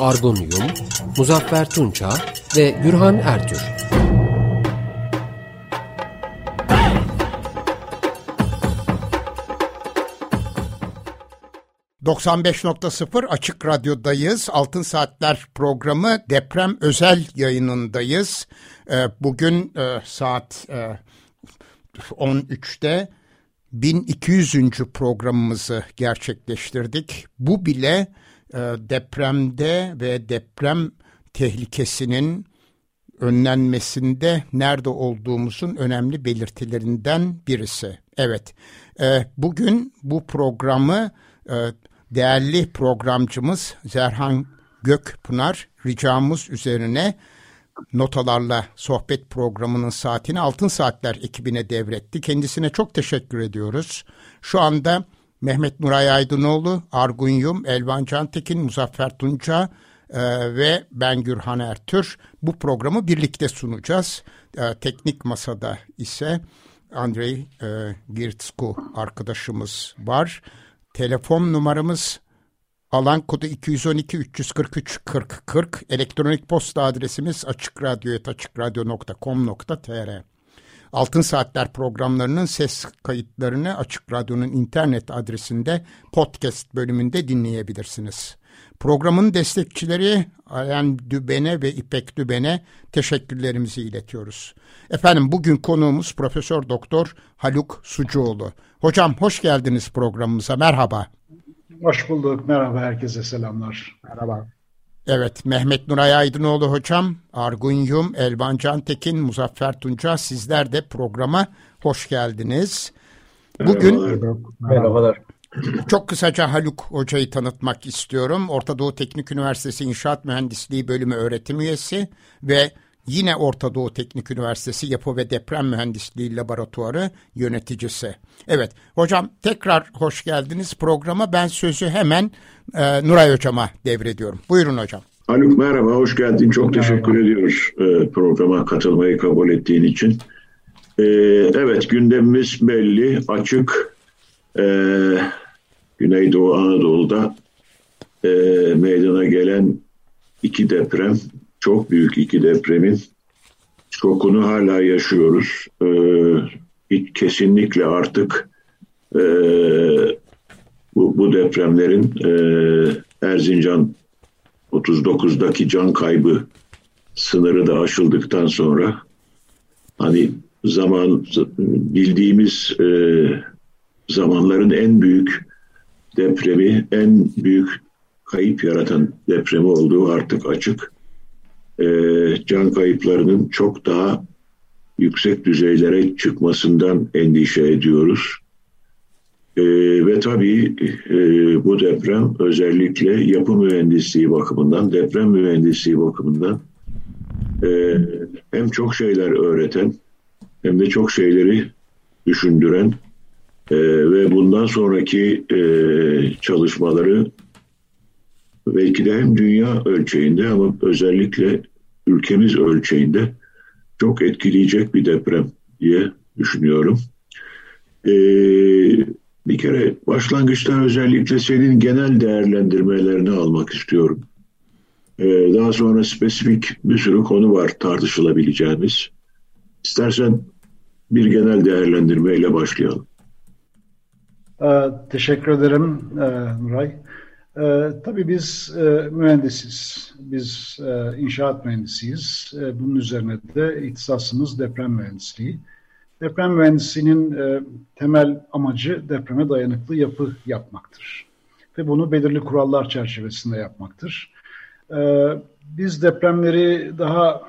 Argun Yum, Muzaffer Tunça ve Gürhan Ertür. ...95.0 Açık Radyo'dayız. Altın Saatler programı deprem özel yayınındayız. Ee, bugün e, saat 13'te e, 1200. programımızı gerçekleştirdik. Bu bile depremde ve deprem tehlikesinin önlenmesinde nerede olduğumuzun önemli belirtilerinden birisi. Evet, e, bugün bu programı e, değerli programcımız Zerhan Gökpınar ricamız üzerine notalarla sohbet programının saatini Altın Saatler ekibine devretti. Kendisine çok teşekkür ediyoruz. Şu anda Mehmet Nuray Aydınoğlu, Argun Yum, Elvan Cantekin, Muzaffer Tunca e, ve ben Gürhan Ertür bu programı birlikte sunacağız. E, teknik masada ise Andrei e, Girtsku arkadaşımız var. Telefon numaramız Alan kodu 212 343 40 40. Elektronik posta adresimiz açıkradyo.com.tr Altın Saatler programlarının ses kayıtlarını Açık Radyo'nun internet adresinde podcast bölümünde dinleyebilirsiniz. Programın destekçileri Alen Düben'e ve İpek Düben'e teşekkürlerimizi iletiyoruz. Efendim bugün konuğumuz Profesör Doktor Haluk Sucuoğlu. Hocam hoş geldiniz programımıza. Merhaba. Hoş bulduk. Merhaba herkese selamlar. Merhaba. Evet, Mehmet Nuray Aydınoğlu hocam, Argun Yum, Elvan Cantekin, Muzaffer Tunca sizler de programa hoş geldiniz. Bugün Merhabalar. Merhabalar. Çok kısaca Haluk Hoca'yı tanıtmak istiyorum. Orta Doğu Teknik Üniversitesi İnşaat Mühendisliği Bölümü öğretim üyesi ve Yine Orta Doğu Teknik Üniversitesi Yapı ve Deprem Mühendisliği Laboratuvarı yöneticisi. Evet hocam tekrar hoş geldiniz programa. Ben sözü hemen e, Nuray hocama devrediyorum. Buyurun hocam. Haluk merhaba, hoş geldin. Çok merhaba. teşekkür ediyoruz e, programa katılmayı kabul ettiğin için. E, evet gündemimiz belli, açık. E, Güneydoğu Anadolu'da e, meydana gelen iki deprem çok büyük iki depremin şokunu hala yaşıyoruz. Hiç kesinlikle artık e, bu, bu depremlerin e, Erzincan 39'daki can kaybı sınırı da aşıldıktan sonra hani zaman bildiğimiz e, zamanların en büyük depremi, en büyük kayıp yaratan depremi olduğu artık açık e, can kayıplarının çok daha yüksek düzeylere çıkmasından endişe ediyoruz. E, ve tabii e, bu deprem özellikle yapı mühendisliği bakımından, deprem mühendisliği bakımından e, hem çok şeyler öğreten hem de çok şeyleri düşündüren e, ve bundan sonraki e, çalışmaları belki de hem dünya ölçeğinde ama özellikle ülkemiz ölçeğinde çok etkileyecek bir deprem diye düşünüyorum. Ee, bir kere başlangıçta özellikle senin genel değerlendirmelerini almak istiyorum. Ee, daha sonra spesifik bir sürü konu var tartışılabileceğimiz. İstersen bir genel değerlendirmeyle başlayalım. Ee, teşekkür ederim e, Nuray. Ee, tabii biz e, mühendisiz, biz e, inşaat mühendisiyiz. E, bunun üzerine de ihtisasımız deprem mühendisliği. Deprem mühendisliğinin e, temel amacı depreme dayanıklı yapı yapmaktır. Ve bunu belirli kurallar çerçevesinde yapmaktır. E, biz depremleri daha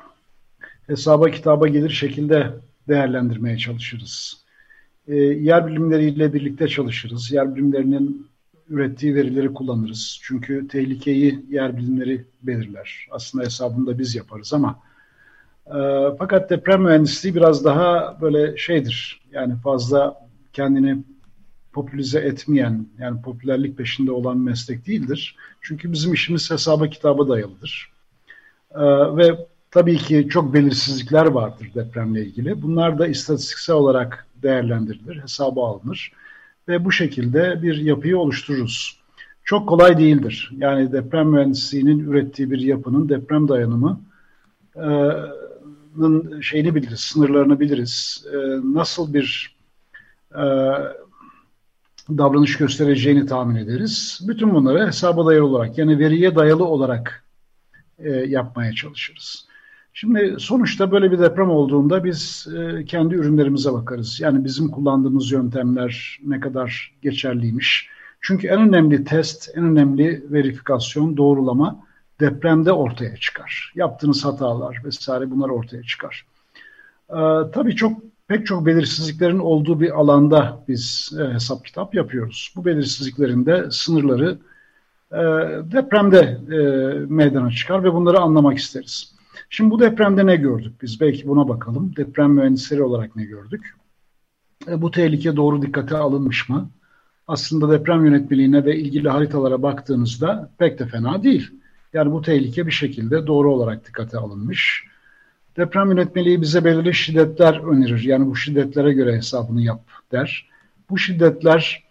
hesaba kitaba gelir şekilde değerlendirmeye çalışırız. E, yer bilimleriyle birlikte çalışırız. Yer bilimlerinin ürettiği verileri kullanırız. Çünkü tehlikeyi yer bilimleri belirler. Aslında hesabını da biz yaparız ama E, fakat deprem mühendisliği biraz daha böyle şeydir. Yani fazla kendini popülize etmeyen, yani popülerlik peşinde olan meslek değildir. Çünkü bizim işimiz hesaba kitaba dayalıdır. E, ve tabii ki çok belirsizlikler vardır depremle ilgili. Bunlar da istatistiksel olarak değerlendirilir, hesaba alınır ve bu şekilde bir yapıyı oluştururuz. Çok kolay değildir. Yani deprem mühendisliğinin ürettiği bir yapının deprem dayanımı şeyini biliriz, sınırlarını biliriz. Nasıl bir davranış göstereceğini tahmin ederiz. Bütün bunları hesaba dayalı olarak yani veriye dayalı olarak yapmaya çalışırız. Şimdi sonuçta böyle bir deprem olduğunda biz e, kendi ürünlerimize bakarız. Yani bizim kullandığımız yöntemler ne kadar geçerliymiş. Çünkü en önemli test, en önemli verifikasyon, doğrulama depremde ortaya çıkar. Yaptığınız hatalar vesaire bunlar ortaya çıkar. Ee, tabii çok pek çok belirsizliklerin olduğu bir alanda biz e, hesap kitap yapıyoruz. Bu belirsizliklerin de sınırları e, depremde e, meydana çıkar ve bunları anlamak isteriz. Şimdi bu depremde ne gördük biz? Belki buna bakalım. Deprem mühendisleri olarak ne gördük? E, bu tehlike doğru dikkate alınmış mı? Aslında deprem yönetmeliğine ve ilgili haritalara baktığınızda pek de fena değil. Yani bu tehlike bir şekilde doğru olarak dikkate alınmış. Deprem yönetmeliği bize belirli şiddetler önerir. Yani bu şiddetlere göre hesabını yap der. Bu şiddetler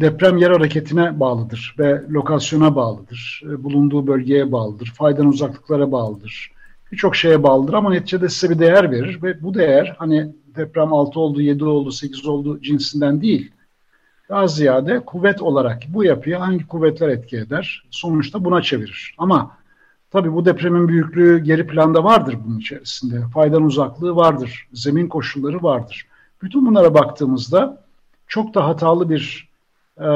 deprem yer hareketine bağlıdır ve lokasyona bağlıdır. E, bulunduğu bölgeye bağlıdır. Faydan uzaklıklara bağlıdır. Birçok şeye bağlıdır ama neticede size bir değer verir ve bu değer hani deprem 6 oldu, 7 oldu, 8 oldu cinsinden değil. Daha ziyade kuvvet olarak bu yapıya hangi kuvvetler etki eder? Sonuçta buna çevirir. Ama tabii bu depremin büyüklüğü geri planda vardır bunun içerisinde. Faydan uzaklığı vardır. Zemin koşulları vardır. Bütün bunlara baktığımızda çok da hatalı bir e,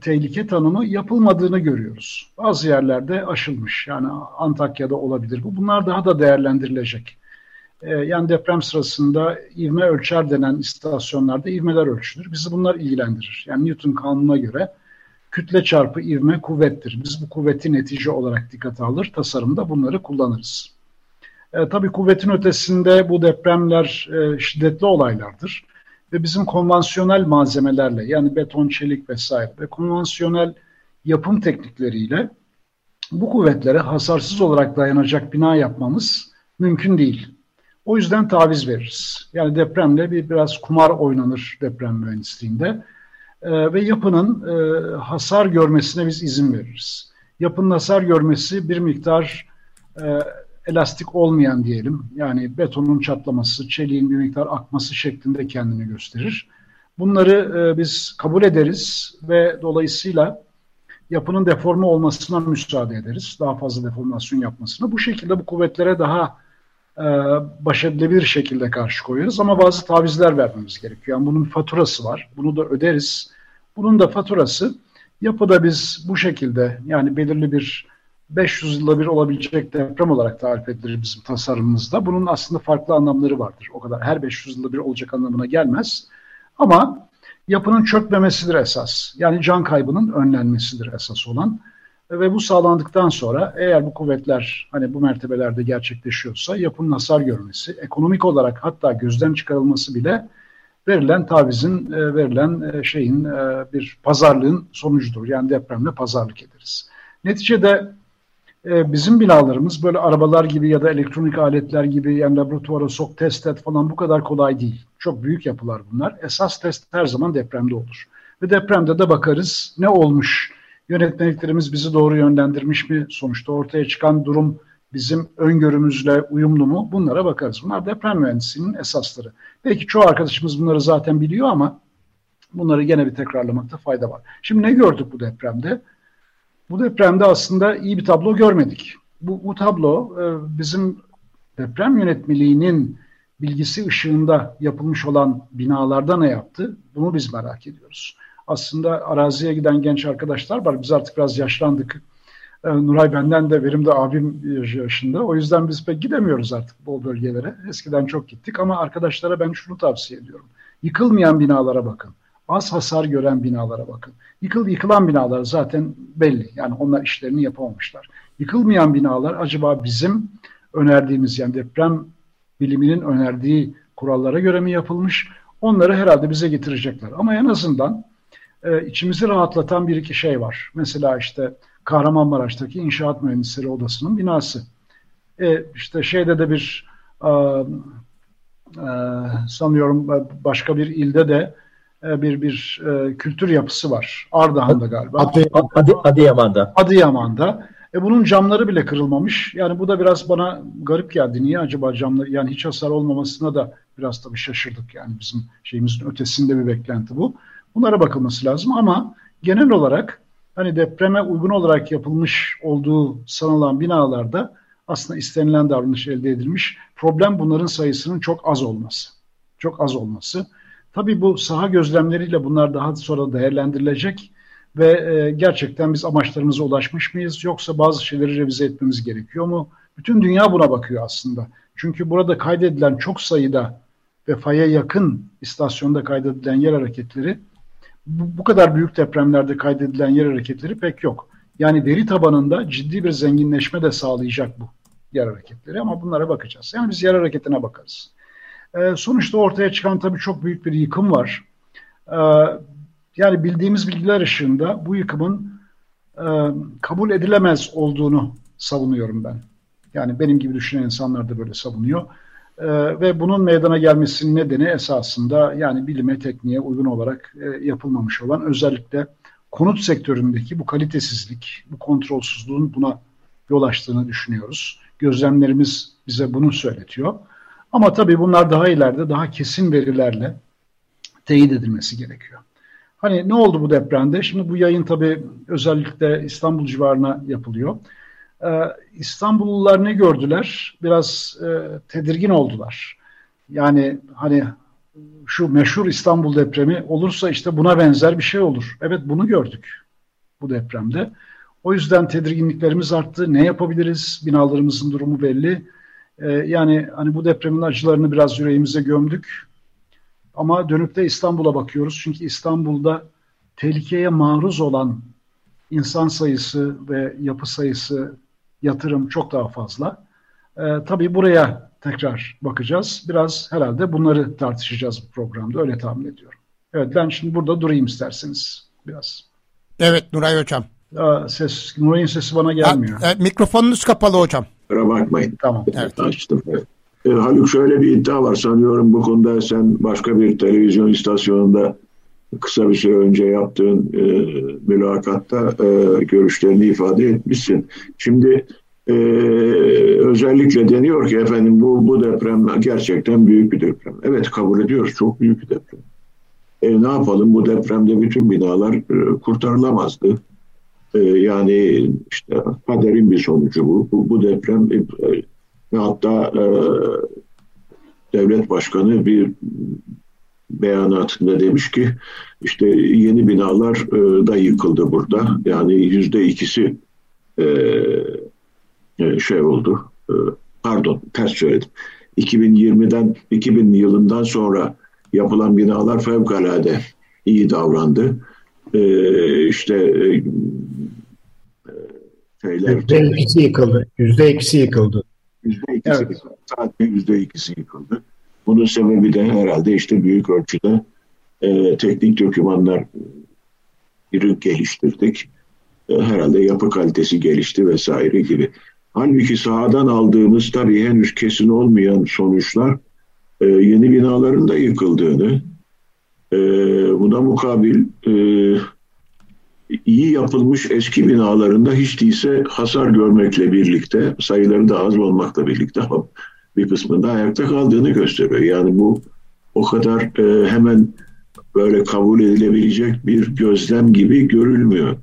tehlike tanımı yapılmadığını görüyoruz. Bazı yerlerde aşılmış. Yani Antakya'da olabilir bu. Bunlar daha da değerlendirilecek. E, yani deprem sırasında ivme ölçer denen istasyonlarda ivmeler ölçülür. Bizi bunlar ilgilendirir. Yani Newton kanununa göre kütle çarpı ivme kuvvettir. Biz bu kuvveti netice olarak dikkate alır, tasarımda bunları kullanırız. E, tabii kuvvetin ötesinde bu depremler e, şiddetli olaylardır ve bizim konvansiyonel malzemelerle yani beton, çelik vesaire ve konvansiyonel yapım teknikleriyle bu kuvvetlere hasarsız olarak dayanacak bina yapmamız mümkün değil. O yüzden taviz veririz. Yani depremle bir biraz kumar oynanır deprem mühendisliğinde e, ve yapının e, hasar görmesine biz izin veririz. Yapının hasar görmesi bir miktar e, elastik olmayan diyelim yani betonun çatlaması, çeliğin bir miktar akması şeklinde kendini gösterir. Bunları e, biz kabul ederiz ve dolayısıyla yapının deforme olmasına müsaade ederiz. Daha fazla deformasyon yapmasına. Bu şekilde bu kuvvetlere daha e, baş edilebilir şekilde karşı koyuyoruz ama bazı tavizler vermemiz gerekiyor. Yani bunun faturası var. Bunu da öderiz. Bunun da faturası yapıda biz bu şekilde yani belirli bir 500 yılda bir olabilecek deprem olarak tarif edilir bizim tasarımımızda. Bunun aslında farklı anlamları vardır. O kadar her 500 yılda bir olacak anlamına gelmez. Ama yapının çökmemesidir esas. Yani can kaybının önlenmesidir esas olan. Ve bu sağlandıktan sonra eğer bu kuvvetler hani bu mertebelerde gerçekleşiyorsa yapının hasar görmesi, ekonomik olarak hatta gözden çıkarılması bile verilen tavizin, e, verilen e, şeyin e, bir pazarlığın sonucudur. Yani depremle pazarlık ederiz. Neticede e, bizim binalarımız böyle arabalar gibi ya da elektronik aletler gibi yani laboratuvara sok test et falan bu kadar kolay değil. Çok büyük yapılar bunlar. Esas test her zaman depremde olur. Ve depremde de bakarız ne olmuş, yönetmeliklerimiz bizi doğru yönlendirmiş mi, sonuçta ortaya çıkan durum bizim öngörümüzle uyumlu mu bunlara bakarız. Bunlar deprem mühendisliğinin esasları. Belki çoğu arkadaşımız bunları zaten biliyor ama bunları gene bir tekrarlamakta fayda var. Şimdi ne gördük bu depremde? Bu depremde aslında iyi bir tablo görmedik. Bu, bu tablo e, bizim deprem yönetmeliğinin bilgisi ışığında yapılmış olan binalarda ne yaptı? Bunu biz merak ediyoruz. Aslında araziye giden genç arkadaşlar var. Biz artık biraz yaşlandık. E, Nuray benden de benim de abim yaşında. O yüzden biz pek gidemiyoruz artık bu bölgelere. Eskiden çok gittik ama arkadaşlara ben şunu tavsiye ediyorum. Yıkılmayan binalara bakın az hasar gören binalara bakın. Yıkıl, yıkılan binalar zaten belli. Yani onlar işlerini yapamamışlar. Yıkılmayan binalar acaba bizim önerdiğimiz yani deprem biliminin önerdiği kurallara göre mi yapılmış? Onları herhalde bize getirecekler. Ama en azından e, içimizi rahatlatan bir iki şey var. Mesela işte Kahramanmaraş'taki İnşaat Mühendisleri Odası'nın binası. E, işte şeyde de bir e, e, sanıyorum başka bir ilde de bir bir e, kültür yapısı var. Ardahan'da galiba. Adı, adı, Adıyaman'da. Adıyaman'da. E bunun camları bile kırılmamış. Yani bu da biraz bana garip geldi. Niye acaba camları yani hiç hasar olmamasına da biraz tabii şaşırdık. Yani bizim şeyimizin ötesinde bir beklenti bu. Bunlara bakılması lazım ama genel olarak hani depreme uygun olarak yapılmış olduğu sanılan binalarda aslında istenilen davranış elde edilmiş. Problem bunların sayısının çok az olması. Çok az olması. Tabii bu saha gözlemleriyle bunlar daha sonra değerlendirilecek ve e, gerçekten biz amaçlarımıza ulaşmış mıyız yoksa bazı şeyleri revize etmemiz gerekiyor mu? Bütün dünya buna bakıyor aslında. Çünkü burada kaydedilen çok sayıda ve faya yakın istasyonda kaydedilen yer hareketleri bu, bu kadar büyük depremlerde kaydedilen yer hareketleri pek yok. Yani veri tabanında ciddi bir zenginleşme de sağlayacak bu yer hareketleri ama bunlara bakacağız. Yani biz yer hareketine bakarız. E, sonuçta ortaya çıkan tabii çok büyük bir yıkım var. E, yani bildiğimiz bilgiler ışığında bu yıkımın e, kabul edilemez olduğunu savunuyorum ben. Yani benim gibi düşünen insanlar da böyle savunuyor. E, ve bunun meydana gelmesinin nedeni esasında yani bilime, tekniğe uygun olarak e, yapılmamış olan özellikle konut sektöründeki bu kalitesizlik, bu kontrolsüzlüğün buna yol açtığını düşünüyoruz. Gözlemlerimiz bize bunu söyletiyor. Ama tabii bunlar daha ileride daha kesin verilerle teyit edilmesi gerekiyor. Hani ne oldu bu depremde? Şimdi bu yayın tabii özellikle İstanbul civarına yapılıyor. Ee, İstanbullular ne gördüler? Biraz e, tedirgin oldular. Yani hani şu meşhur İstanbul depremi olursa işte buna benzer bir şey olur. Evet bunu gördük bu depremde. O yüzden tedirginliklerimiz arttı. Ne yapabiliriz? Binalarımızın durumu belli. Ee, yani hani bu depremin acılarını biraz yüreğimize gömdük. Ama dönüp de İstanbul'a bakıyoruz. Çünkü İstanbul'da tehlikeye maruz olan insan sayısı ve yapı sayısı, yatırım çok daha fazla. Ee, tabii buraya tekrar bakacağız. Biraz herhalde bunları tartışacağız bu programda. Öyle tahmin ediyorum. Evet ben şimdi burada durayım isterseniz biraz. Evet Nuray Hocam. Aa, ses, Nuray'ın sesi bana gelmiyor. Ha, e, mikrofonunuz kapalı hocam. Kusura bakmayın. Tamam. Evet. Açtım. E, Haluk şöyle bir iddia var sanıyorum bu konuda sen başka bir televizyon istasyonunda kısa bir süre önce yaptığın e, mülakatta e, görüşlerini ifade etmişsin. Şimdi e, özellikle deniyor ki efendim bu, bu deprem gerçekten büyük bir deprem. Evet kabul ediyoruz çok büyük bir deprem. E, ne yapalım bu depremde bütün binalar e, kurtarılamazdı. E, yani işte kaderin bir sonucu bu. Bu, bu deprem e, ve hatta e, devlet başkanı bir beyanatında demiş ki işte yeni binalar e, da yıkıldı burada. Yani yüzde ikisi e, e, şey oldu. E, pardon ters söyledim. 2020'den 2000 yılından sonra yapılan binalar fevkalade iyi davrandı. E, işte e, şeyler... Yüzde ikisi yıkıldı. Yüzde ikisi yıkıldı. Yüzde ikisi evet. yıkıldı. Sadece yüzde ikisi yıkıldı. Bunun sebebi de herhalde işte büyük ölçüde e, teknik dokümanlar bir geliştirdik. E, herhalde yapı kalitesi gelişti vesaire gibi. Halbuki sahadan aldığımız tabii henüz kesin olmayan sonuçlar e, yeni binaların da yıkıldığını, e, buna mukabil e, iyi yapılmış eski binalarında hiç değilse hasar görmekle birlikte, sayıları da az olmakla birlikte bir kısmında ayakta kaldığını gösteriyor. Yani bu o kadar e, hemen böyle kabul edilebilecek bir gözlem gibi görülmüyor.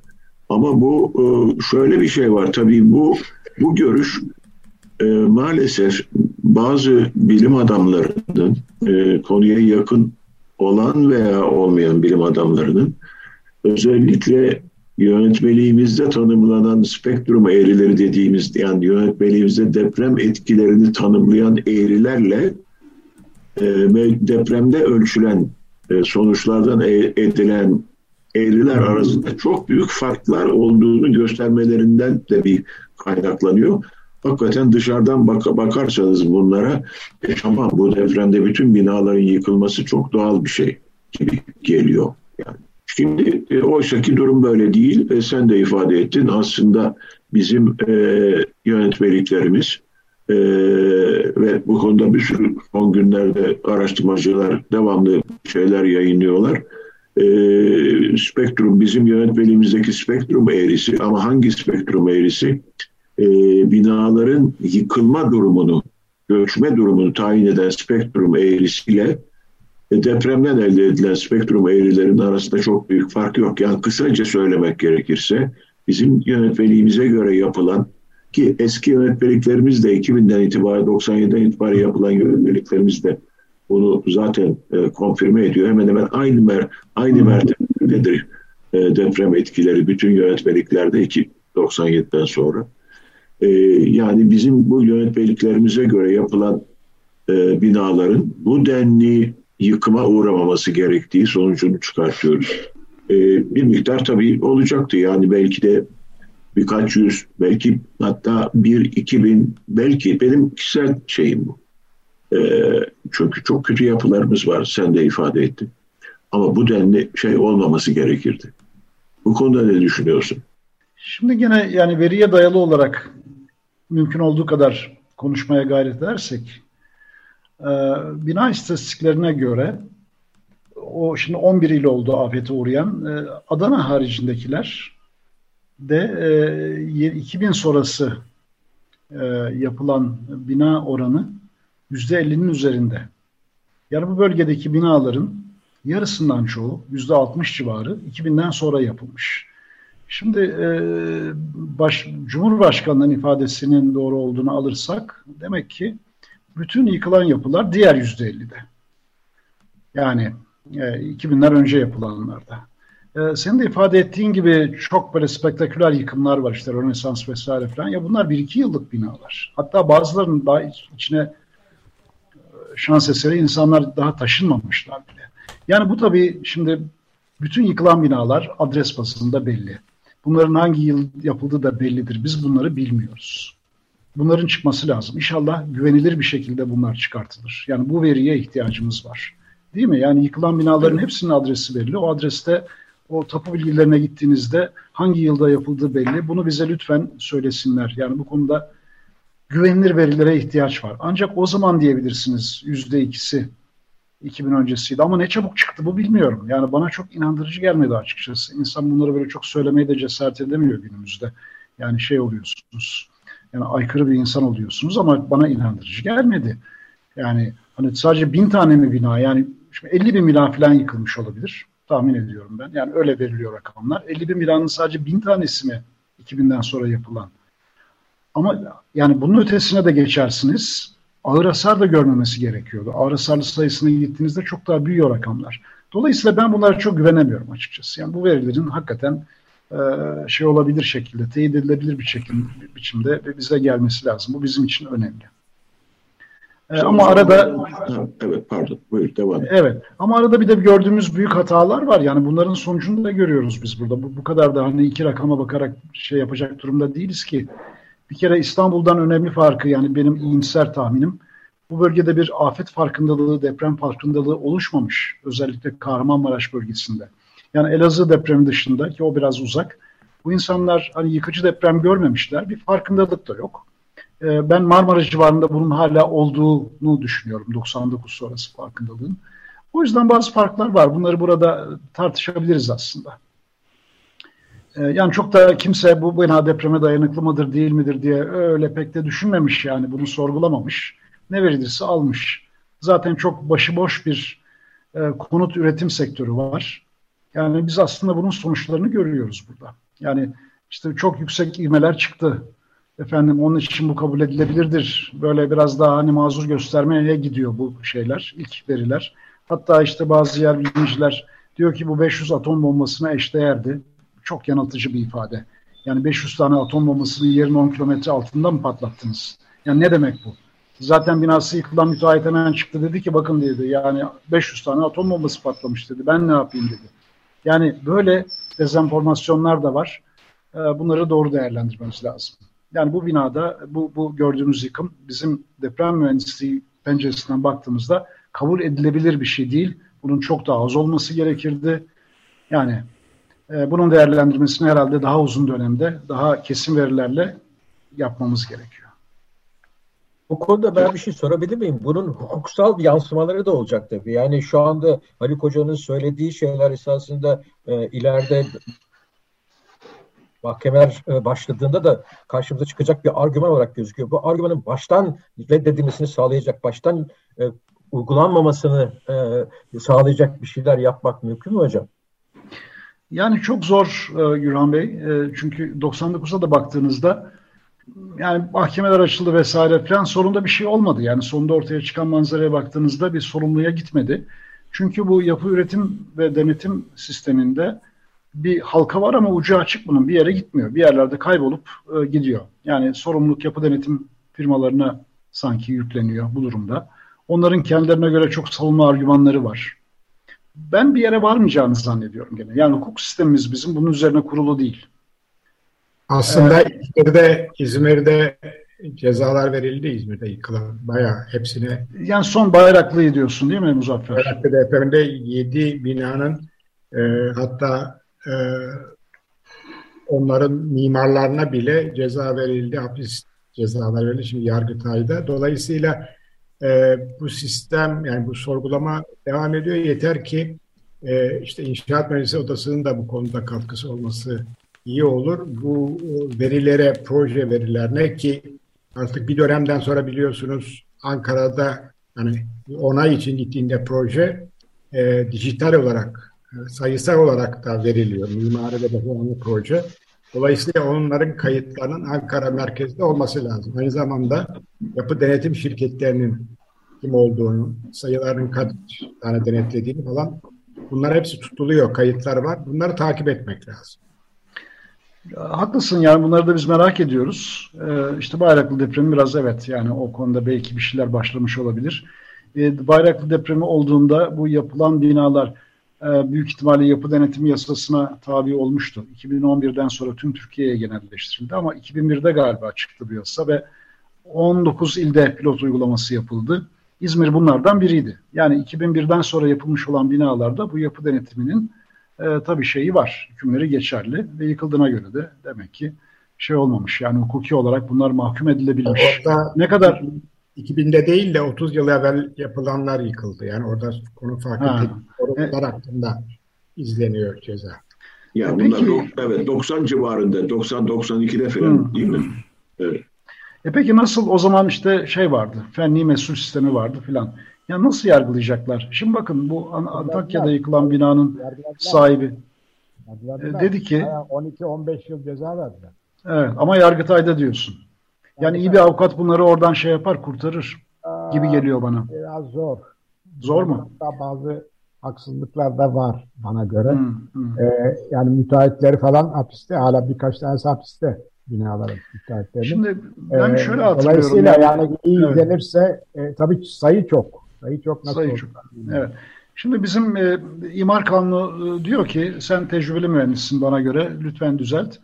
Ama bu e, şöyle bir şey var tabii bu bu görüş e, maalesef bazı bilim adamlarının e, konuya yakın olan veya olmayan bilim adamlarının özellikle yönetmeliğimizde tanımlanan spektrum eğrileri dediğimiz yani yönetmeliğimizde deprem etkilerini tanımlayan eğrilerle e, depremde ölçülen e, sonuçlardan e, edilen eğriler arasında çok büyük farklar olduğunu göstermelerinden de bir kaynaklanıyor. hakikaten dışarıdan bak bakarsanız bunlara e, tamam bu depremde bütün binaların yıkılması çok doğal bir şey gibi geliyor. Yani şimdi e, oysaki durum böyle değil. E, sen de ifade ettin aslında bizim e, yönetmeliklerimiz e, ve bu konuda bir sürü son günlerde araştırmacılar devamlı şeyler yayınlıyorlar. E, spektrum bizim yönetmeliğimizdeki spektrum eğrisi ama hangi spektrum eğrisi? E, binaların yıkılma durumunu, göçme durumunu tayin eden spektrum eğrisiyle depremden elde edilen spektrum eğrilerinin arasında çok büyük fark yok. Yani kısaca söylemek gerekirse bizim yönetmeliğimize göre yapılan ki eski yönetmeliklerimiz de 2000'den itibaren 97'den itibaren yapılan yönetmeliklerimiz de bunu zaten e, konfirme ediyor. Hemen hemen aynı mer aynı mertebededir e, deprem etkileri bütün yönetmeliklerde 97'den sonra. E, yani bizim bu yönetmeliklerimize göre yapılan e, binaların bu denli yıkıma uğramaması gerektiği sonucunu çıkartıyoruz. E, bir miktar tabii olacaktı yani belki de birkaç yüz, belki hatta bir, iki bin, belki benim kişisel şeyim bu. E, çünkü çok kötü yapılarımız var, sen de ifade ettin. Ama bu denli şey olmaması gerekirdi. Bu konuda ne düşünüyorsun? Şimdi yine yani veriye dayalı olarak mümkün olduğu kadar konuşmaya gayret edersek e, bina istatistiklerine göre o şimdi 11 il oldu afete uğrayan e, Adana haricindekiler de e, 2000 sonrası e, yapılan bina oranı %50'nin üzerinde. Yani bu bölgedeki binaların yarısından çoğu %60 civarı 2000'den sonra yapılmış. Şimdi e, baş, Cumhurbaşkanı'nın ifadesinin doğru olduğunu alırsak demek ki bütün yıkılan yapılar diğer %50'de. Yani e, 2000'ler önce yapılanlarda. E, senin de ifade ettiğin gibi çok böyle spektaküler yıkımlar var işte Rönesans vesaire falan. Ya bunlar bir iki yıllık binalar. Hatta bazılarının daha içine e, şans eseri insanlar daha taşınmamışlar bile. Yani bu tabii şimdi bütün yıkılan binalar adres bazında belli. Bunların hangi yıl yapıldığı da bellidir. Biz bunları bilmiyoruz. Bunların çıkması lazım. İnşallah güvenilir bir şekilde bunlar çıkartılır. Yani bu veriye ihtiyacımız var. Değil mi? Yani yıkılan binaların hepsinin adresi belli. O adreste o tapu bilgilerine gittiğinizde hangi yılda yapıldığı belli. Bunu bize lütfen söylesinler. Yani bu konuda güvenilir verilere ihtiyaç var. Ancak o zaman diyebilirsiniz yüzde ikisi 2000 öncesiydi. Ama ne çabuk çıktı bu bilmiyorum. Yani bana çok inandırıcı gelmedi açıkçası. İnsan bunları böyle çok söylemeye de cesaret edemiyor günümüzde. Yani şey oluyorsunuz. Yani aykırı bir insan oluyorsunuz ama bana inandırıcı gelmedi. Yani hani sadece bin tane mi bina yani şimdi 50 bin bina falan yıkılmış olabilir. Tahmin ediyorum ben. Yani öyle veriliyor rakamlar. 50 bin binanın sadece bin tanesi mi 2000'den sonra yapılan? Ama yani bunun ötesine de geçersiniz. Ağır hasar da görmemesi gerekiyordu. Ağır hasarlı sayısına gittiğinizde çok daha büyüyor rakamlar. Dolayısıyla ben bunlara çok güvenemiyorum açıkçası. Yani bu verilerin hakikaten şey olabilir şekilde, teyit edilebilir bir şekilde, biçimde ve bize gelmesi lazım. Bu bizim için önemli. Ee, ama arada evet pardon buyur devam et. Evet ama arada bir de gördüğümüz büyük hatalar var. Yani bunların sonucunu da görüyoruz biz burada. Bu, bu kadar da hani iki rakama bakarak şey yapacak durumda değiliz ki. Bir kere İstanbul'dan önemli farkı yani benim iyimser tahminim bu bölgede bir afet farkındalığı, deprem farkındalığı oluşmamış. Özellikle Kahramanmaraş bölgesinde. Yani Elazığ depremi dışında ki o biraz uzak. Bu insanlar hani yıkıcı deprem görmemişler. Bir farkındalık da yok. Ee, ben Marmara civarında bunun hala olduğunu düşünüyorum 99 sonrası farkındalığın. O yüzden bazı farklar var. Bunları burada tartışabiliriz aslında. Ee, yani çok da kimse bu bina depreme dayanıklı mıdır değil midir diye öyle pek de düşünmemiş yani bunu sorgulamamış. Ne verilirse almış. Zaten çok başıboş bir e, konut üretim sektörü var. Yani biz aslında bunun sonuçlarını görüyoruz burada. Yani işte çok yüksek ivmeler çıktı efendim onun için bu kabul edilebilirdir. Böyle biraz daha hani mazur göstermeye gidiyor bu şeyler, ilk veriler. Hatta işte bazı yer bilimciler diyor ki bu 500 atom bombasına eşdeğerdi. Çok yanıltıcı bir ifade. Yani 500 tane atom bombasının yerin 10 kilometre altında mı patlattınız? Yani ne demek bu? Zaten binası yıkılan müteahhit hemen çıktı dedi ki bakın dedi yani 500 tane atom bombası patlamış dedi. Ben ne yapayım dedi. Yani böyle dezenformasyonlar da var. Bunları doğru değerlendirmemiz lazım. Yani bu binada bu, bu gördüğümüz yıkım bizim deprem mühendisliği penceresinden baktığımızda kabul edilebilir bir şey değil. Bunun çok daha az olması gerekirdi. Yani e, bunun değerlendirmesini herhalde daha uzun dönemde, daha kesin verilerle yapmamız gerekiyor. Bu konuda ben bir şey sorabilir miyim? Bunun hukuksal yansımaları da olacak tabii. Yani şu anda Haluk Hoca'nın söylediği şeyler esasında e, ileride mahkemeler e, başladığında da karşımıza çıkacak bir argüman olarak gözüküyor. Bu argümanın baştan reddedilmesini sağlayacak, baştan e, uygulanmamasını e, sağlayacak bir şeyler yapmak mümkün mü hocam? Yani çok zor e, Gürhan Bey. E, çünkü 99'a da baktığınızda yani mahkemeler açıldı vesaire falan sorunda bir şey olmadı. Yani sonunda ortaya çıkan manzaraya baktığınızda bir sorumluya gitmedi. Çünkü bu yapı üretim ve denetim sisteminde bir halka var ama ucu açık bunun. Bir yere gitmiyor. Bir yerlerde kaybolup e, gidiyor. Yani sorumluluk yapı denetim firmalarına sanki yükleniyor bu durumda. Onların kendilerine göre çok savunma argümanları var. Ben bir yere varmayacağını zannediyorum gene. Yani hukuk sistemimiz bizim bunun üzerine kurulu değil. Aslında ee, İzmir'de, İzmir'de cezalar verildi İzmir'de yıkılan bayağı hepsine. Yani son Bayraklı'yı diyorsun değil mi Muzaffer? Bayraklı depreminde 7 binanın e, hatta e, onların mimarlarına bile ceza verildi, hapis cezalar verildi şimdi Yargıtay'da. Dolayısıyla e, bu sistem yani bu sorgulama devam ediyor. Yeter ki e, işte İnşaat Mühendisleri Odası'nın da bu konuda katkısı olması iyi olur. Bu verilere, proje verilerine ki artık bir dönemden sonra biliyorsunuz Ankara'da hani onay için gittiğinde proje e, dijital olarak, e, sayısal olarak da veriliyor. Mimari ve depolanma proje. Dolayısıyla onların kayıtlarının Ankara merkezde olması lazım. Aynı zamanda yapı denetim şirketlerinin kim olduğunu, sayılarının kaç tane denetlediğini falan bunlar hepsi tutuluyor, kayıtlar var. Bunları takip etmek lazım. Haklısın yani bunları da biz merak ediyoruz. Ee, işte Bayraklı depremi biraz evet yani o konuda belki bir şeyler başlamış olabilir. Ee, Bayraklı depremi olduğunda bu yapılan binalar e, büyük ihtimalle yapı denetimi yasasına tabi olmuştu. 2011'den sonra tüm Türkiye'ye genelleştirildi ama 2001'de galiba çıktı bu yasa ve 19 ilde pilot uygulaması yapıldı. İzmir bunlardan biriydi. Yani 2001'den sonra yapılmış olan binalarda bu yapı denetiminin e, tabii şeyi var. Hükümleri geçerli ve yıkıldığına göre de demek ki şey olmamış. Yani hukuki olarak bunlar mahkum edilebilmiş. Orada ne kadar 2000'de değil de 30 yıl evvel yapılanlar yıkıldı. Yani orada konu farklı sorunlar e, hakkında izleniyor ceza. Ya e, bunlar peki, evet 90 civarında 90-92'de falan değil mi? Evet. E peki nasıl o zaman işte şey vardı, fenli mesul sistemi vardı filan. Ya nasıl yargılayacaklar? Şimdi bakın bu Antakya'da yıkılan binanın sahibi e, dedi ki 12-15 yıl ceza verdiler. Evet ama Yargıtay'da diyorsun. Yani iyi bir avukat bunları oradan şey yapar, kurtarır gibi geliyor bana. Biraz zor. Zor mu? Hatta bazı haksızlıklar da var bana göre. Hmm, hmm. Ee, yani müteahhitleri falan hapiste, hala birkaç tanesi hapiste binaların müteahhitleri. Şimdi ben şöyle hatırlıyorum. Dolayısıyla yani, yani iyi evet. izlenirse e, tabii sayı çok. Sayı çok nasıl Sayı çok. Evet. Şimdi bizim e, imar kanunu e, diyor ki sen tecrübeli mühendissin bana göre lütfen düzelt.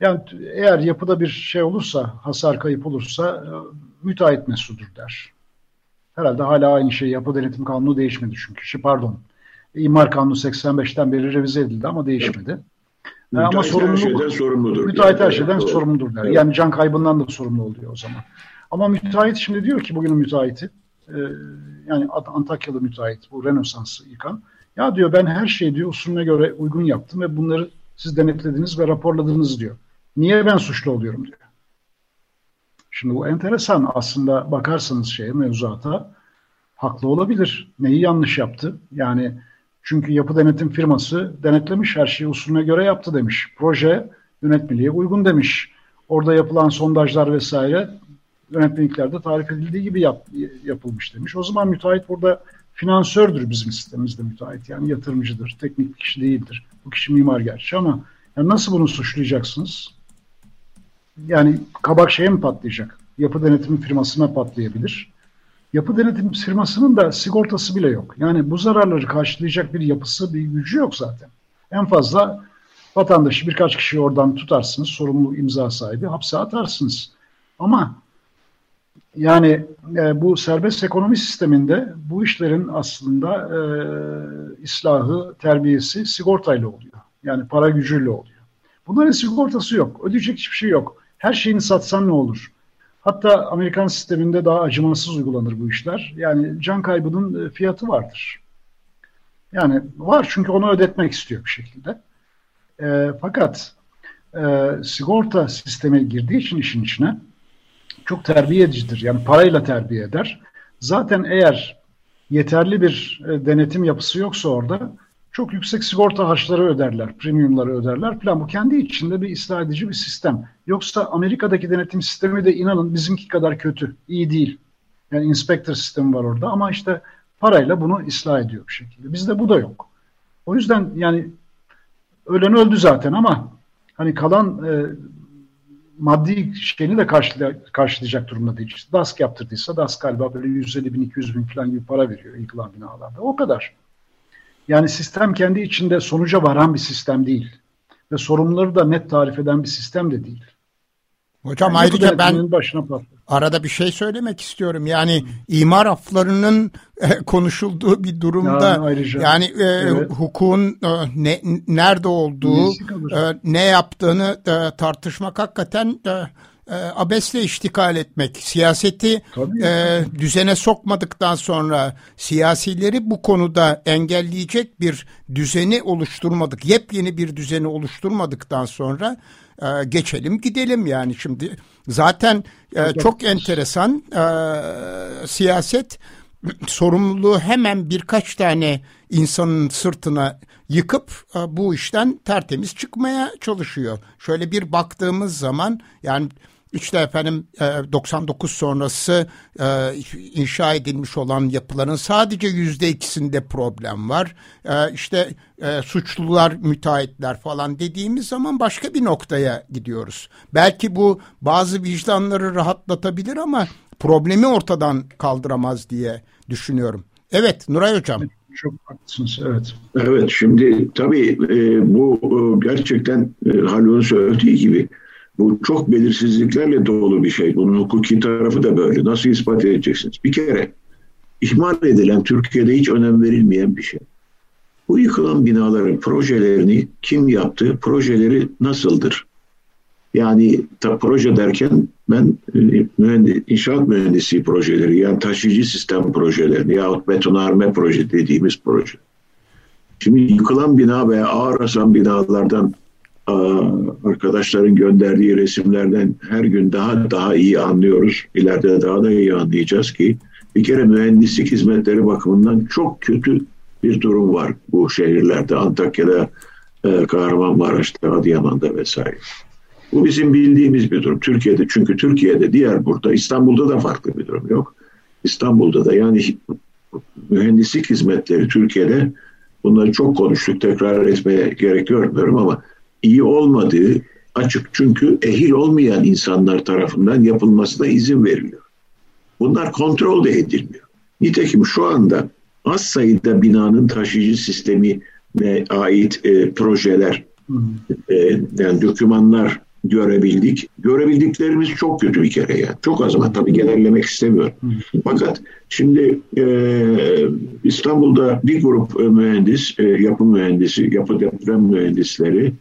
Yani eğer yapıda bir şey olursa, hasar kayıp olursa e, müteahhit mesudur der. Herhalde hala aynı şey yapı denetim kanunu değişmedi çünkü. Şey, pardon. İmar kanunu 85'ten beri revize edildi ama değişmedi. Evet. Müteahhit ama sorumluluk, her şeyden sorumludur. Müteahhit yani. her şeyden evet. sorumludur der. Evet. Yani can kaybından da sorumlu oluyor o zaman. Ama müteahhit şimdi diyor ki bugünün müteahhiti e, yani Antakyalı müteahhit bu Rönesans'ı yıkan. Ya diyor ben her şeyi diyor usulüne göre uygun yaptım ve bunları siz denetlediniz ve raporladınız diyor. Niye ben suçlu oluyorum diyor. Şimdi bu enteresan aslında bakarsanız şeye mevzuata haklı olabilir. Neyi yanlış yaptı? Yani çünkü yapı denetim firması denetlemiş her şeyi usulüne göre yaptı demiş. Proje yönetmeliğe uygun demiş. Orada yapılan sondajlar vesaire yönetmeliklerde tarif edildiği gibi yap, yapılmış demiş. O zaman müteahhit burada finansördür bizim sistemimizde müteahhit. Yani yatırımcıdır, teknik bir kişi değildir. Bu kişi mimar gerçi ama yani nasıl bunu suçlayacaksınız? Yani kabak şeye mi patlayacak? Yapı denetim firmasına patlayabilir. Yapı denetim firmasının da sigortası bile yok. Yani bu zararları karşılayacak bir yapısı, bir gücü yok zaten. En fazla vatandaşı birkaç kişi oradan tutarsınız, sorumlu imza sahibi hapse atarsınız. Ama yani e, bu serbest ekonomi sisteminde bu işlerin aslında e, islahı, terbiyesi sigortayla oluyor. Yani para gücüyle oluyor. Bunların sigortası yok. Ödeyecek hiçbir şey yok. Her şeyini satsan ne olur? Hatta Amerikan sisteminde daha acımasız uygulanır bu işler. Yani can kaybının e, fiyatı vardır. Yani var çünkü onu ödetmek istiyor bir şekilde. E, fakat e, sigorta sistemi girdiği için işin içine çok terbiye edicidir. Yani parayla terbiye eder. Zaten eğer yeterli bir e, denetim yapısı yoksa orada çok yüksek sigorta harçları öderler, premiumları öderler falan. Bu kendi içinde bir ıslah edici bir sistem. Yoksa Amerika'daki denetim sistemi de inanın bizimki kadar kötü, iyi değil. Yani inspector sistemi var orada ama işte parayla bunu ıslah ediyor bir şekilde. Bizde bu da yok. O yüzden yani ölen öldü zaten ama hani kalan e, maddi şeyini de karşılayacak, durumda değil. İşte DASK yaptırdıysa DASK galiba böyle 150 bin 200 bin falan gibi para veriyor yıkılan binalarda. O kadar. Yani sistem kendi içinde sonuca varan bir sistem değil. Ve sorumluları da net tarif eden bir sistem de değil. Hocam yani ayrıca ben başına arada bir şey söylemek istiyorum. Yani Hı. imar aflarının e, konuşulduğu bir durumda yani, ayrıca, yani e, evet. hukukun e, ne nerede olduğu, e, ne yaptığını e, tartışmak hakikaten e, e, abesle iştikal etmek, siyaseti e, düzene sokmadıktan sonra siyasileri bu konuda engelleyecek bir düzeni oluşturmadık, yepyeni bir düzeni oluşturmadıktan sonra e, geçelim gidelim yani şimdi zaten e, çok enteresan e, siyaset sorumluluğu hemen birkaç tane insanın sırtına yıkıp e, bu işten tertemiz çıkmaya çalışıyor. Şöyle bir baktığımız zaman yani işte efendim 99 e, sonrası e, inşa edilmiş olan yapıların sadece yüzde ikisinde problem var. E, işte suçlular, müteahhitler falan dediğimiz zaman başka bir noktaya gidiyoruz. Belki bu bazı vicdanları rahatlatabilir ama problemi ortadan kaldıramaz diye düşünüyorum. Evet Nuray Hocam. Çok haklısınız evet. Evet şimdi tabii bu gerçekten e, söylediği gibi bu çok belirsizliklerle dolu bir şey. Bunun hukuki tarafı da böyle. Nasıl ispat edeceksiniz? Bir kere ihmal edilen Türkiye'de hiç önem verilmeyen bir şey. Bu yıkılan binaların projelerini kim yaptı? Projeleri nasıldır? Yani ta, proje derken ben e, mühendis, inşaat mühendisi projeleri yani taşıyıcı sistem projelerini yahut betonarme proje dediğimiz proje. Şimdi yıkılan bina veya ağır hasar binalardan arkadaşların gönderdiği resimlerden her gün daha daha iyi anlıyoruz. İleride daha da iyi anlayacağız ki bir kere mühendislik hizmetleri bakımından çok kötü bir durum var bu şehirlerde. Antakya'da, e, Kahramanmaraş'ta, Adıyaman'da vesaire. Bu bizim bildiğimiz bir durum. Türkiye'de çünkü Türkiye'de diğer burada İstanbul'da da farklı bir durum yok. İstanbul'da da yani mühendislik hizmetleri Türkiye'de bunları çok konuştuk tekrar etmeye gerek görmüyorum ama iyi olmadığı açık. Çünkü ehil olmayan insanlar tarafından yapılmasına izin veriliyor. Bunlar kontrol de edilmiyor. Nitekim şu anda az sayıda binanın taşıyıcı sistemine ait e, projeler, e, yani dokümanlar görebildik. Görebildiklerimiz çok kötü bir kere yani. Çok az ama tabii genellemek istemiyorum. Fakat şimdi e, İstanbul'da bir grup mühendis, e, yapı mühendisi, yapı deprem mühendisleri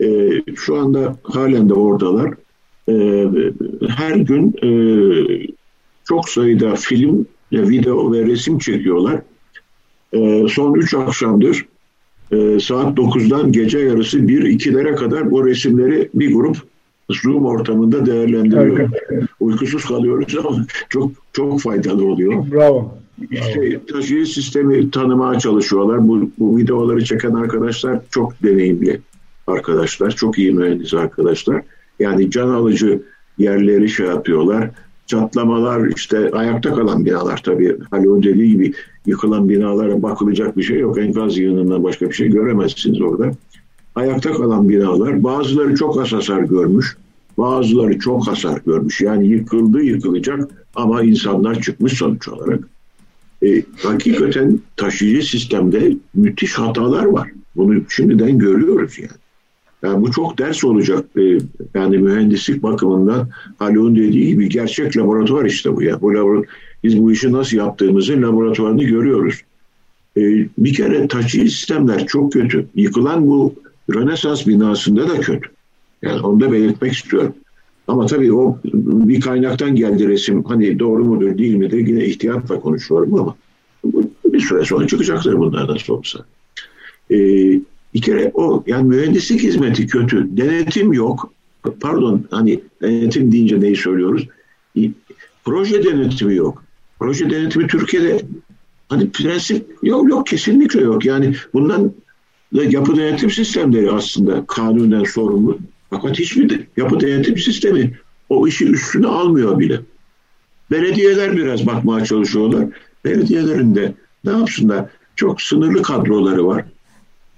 e, şu anda halen de oradalar. E, her gün e, çok sayıda film, video ve resim çekiyorlar. E, son üç akşamdır e, saat 9'dan gece yarısı 1-2'lere kadar bu resimleri bir grup Zoom ortamında değerlendiriyor. Uykusuz kalıyoruz ama çok çok faydalı oluyor. Bravo. İşte taşıyıcı sistemi tanımaya çalışıyorlar. Bu, bu videoları çeken arkadaşlar çok deneyimli arkadaşlar. Çok iyi mühendis arkadaşlar. Yani can alıcı yerleri şey yapıyorlar. Çatlamalar işte ayakta kalan binalar tabii. Haluk'un dediği gibi yıkılan binalara bakılacak bir şey yok. Enkaz yığınından başka bir şey göremezsiniz orada. Ayakta kalan binalar bazıları çok az hasar görmüş. Bazıları çok hasar görmüş. Yani yıkıldı yıkılacak ama insanlar çıkmış sonuç olarak. E, hakikaten taşıyıcı sistemde müthiş hatalar var. Bunu şimdiden görüyoruz yani. Yani bu çok ders olacak. Yani mühendislik bakımından Haluk'un dediği gibi gerçek laboratuvar işte bu. Ya. Bu laboratuvar, biz bu işi nasıl yaptığımızı laboratuvarını görüyoruz. E, bir kere taşıyıcı sistemler çok kötü. Yıkılan bu Rönesans binasında da kötü. Yani onu da belirtmek istiyorum. Ama tabii o bir kaynaktan geldi resim. Hani doğru mudur değil midir yine ihtiyatla konuşuyorum ama bir süre sonra çıkacaktır bunlar nasıl olsa. Ee, bir kere o yani mühendislik hizmeti kötü. Denetim yok. Pardon hani denetim deyince neyi söylüyoruz? Proje denetimi yok. Proje denetimi Türkiye'de hani prensip yok yok kesinlikle yok. Yani bundan yapı denetim sistemleri aslında kanunen sorumlu. Fakat hiçbir yapı denetim sistemi o işi üstüne almıyor bile. Belediyeler biraz bakmaya çalışıyorlar. Belediyelerin de ne yapsınlar? Çok sınırlı kadroları var.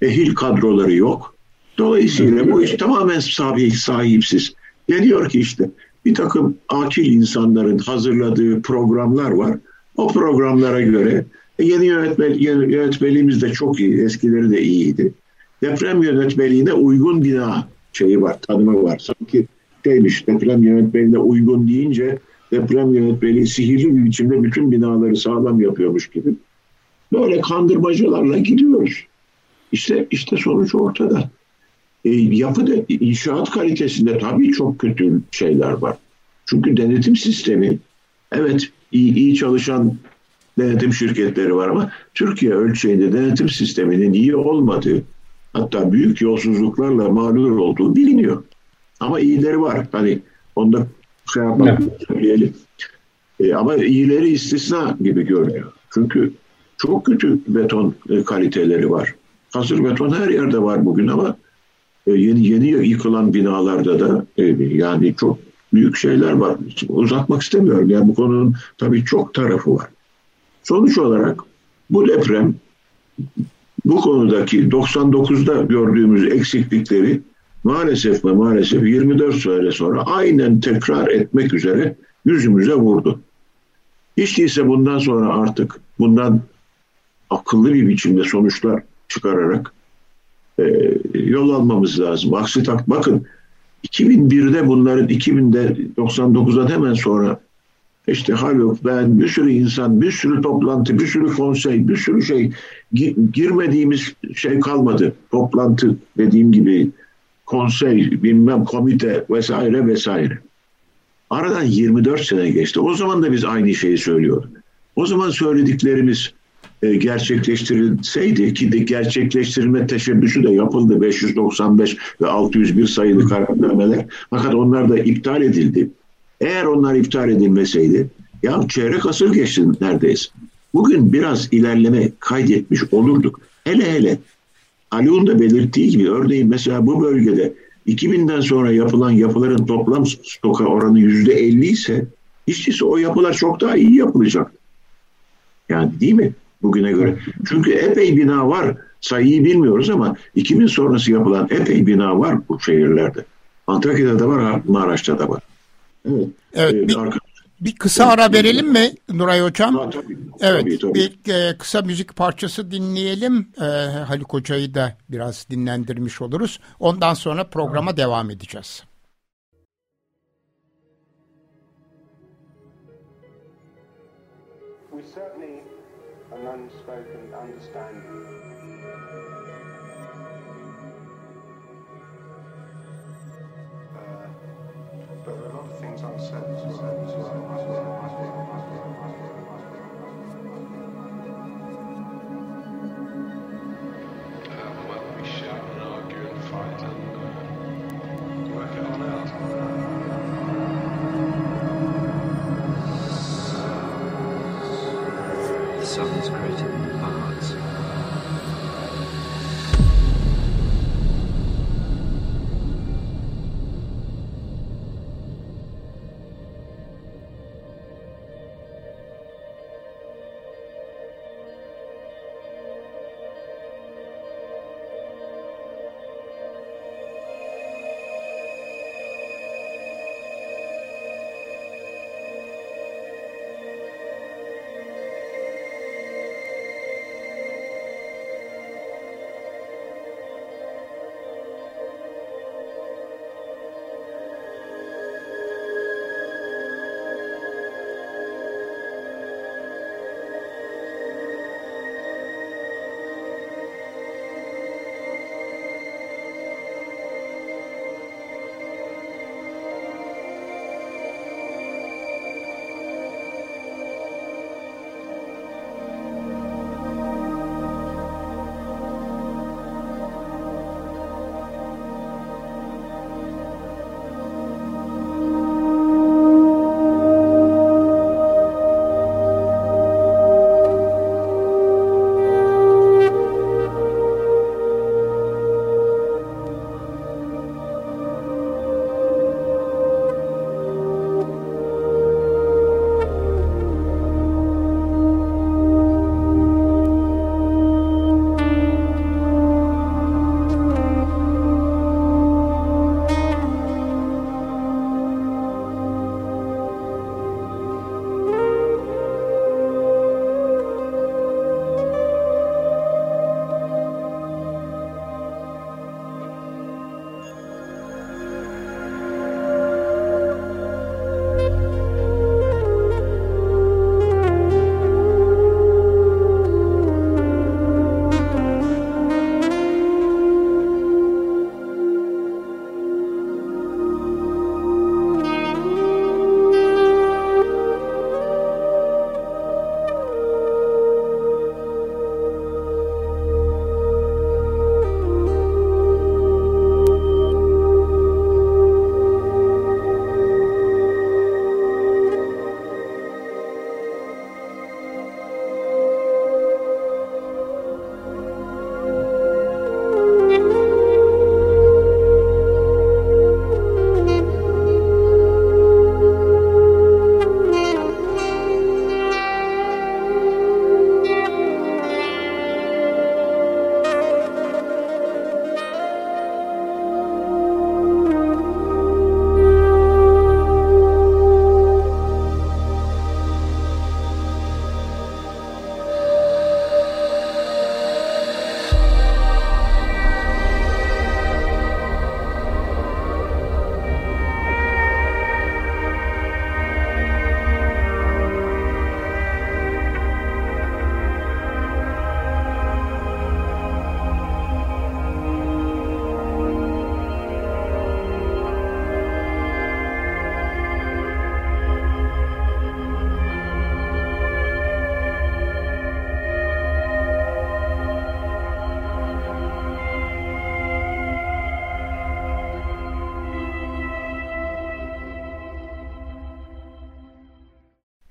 Ehil kadroları yok. Dolayısıyla bu iş tamamen sahip, sahipsiz. Deniyor ki işte bir takım akil insanların hazırladığı programlar var. O programlara göre e, yeni yönetmen, yönetmeliğimiz de çok iyi. Eskileri de iyiydi. Deprem yönetmeliğine uygun bina şeyi var, tanımı var. Sanki şeymiş deprem yönetmeliğine uygun deyince deprem yönetmeliği sihirli bir biçimde bütün binaları sağlam yapıyormuş gibi. Böyle kandırmacalarla gidiyoruz. İşte işte sonuç ortada. E, yapıda inşaat kalitesinde tabii çok kötü şeyler var. Çünkü denetim sistemi evet iyi, iyi çalışan denetim şirketleri var ama Türkiye ölçeğinde denetim sisteminin iyi olmadığı hatta büyük yolsuzluklarla mağdur olduğu biliniyor. Ama iyileri var. Hani onda şey yapmak evet. söyleyelim. E, ama iyileri istisna gibi görünüyor. Çünkü çok kötü beton e, kaliteleri var. Hazır beton her yerde var bugün ama e, yeni yeni yıkılan binalarda da e, yani çok büyük şeyler var. Uzatmak istemiyorum. Yani bu konunun tabii çok tarafı var. Sonuç olarak bu deprem bu konudaki 99'da gördüğümüz eksiklikleri maalesef ve maalesef 24 sene sonra aynen tekrar etmek üzere yüzümüze vurdu. Hiç değilse bundan sonra artık bundan akıllı bir biçimde sonuçlar çıkararak e, yol almamız lazım. Aksi tak bakın 2001'de bunların 2000'de 99'dan hemen sonra işte Haluk, ben, bir sürü insan, bir sürü toplantı, bir sürü konsey, bir sürü şey girmediğimiz şey kalmadı. Toplantı dediğim gibi konsey, bilmem komite vesaire vesaire. Aradan 24 sene geçti. O zaman da biz aynı şeyi söylüyorduk. O zaman söylediklerimiz e, gerçekleştirilseydi ki de gerçekleştirilme teşebbüsü de yapıldı 595 ve 601 sayılı kararnameler. Fakat onlar da iptal edildi. Eğer onlar iptal edilmeseydi ya çeyrek asır geçti neredeyse. Bugün biraz ilerleme kaydetmiş olurduk. Hele hele Ali'nin da belirttiği gibi örneğin mesela bu bölgede 2000'den sonra yapılan yapıların toplam stoka oranı yüzde 50 ise hiç değilse o yapılar çok daha iyi yapılacak. Yani değil mi? Bugüne göre. Çünkü epey bina var. Sayıyı bilmiyoruz ama 2000 sonrası yapılan epey bina var bu şehirlerde. Antakya'da da var, Maraş'ta da var. Evet. evet ee, bir, bir kısa ara verelim mi Nuray Hocam? Ha, tabii, evet. Tabii, tabii. Bir e, kısa müzik parçası dinleyelim. E, Haluk Hoca'yı da biraz dinlendirmiş oluruz. Ondan sonra programa devam edeceğiz. but there are a lot of things unsaid.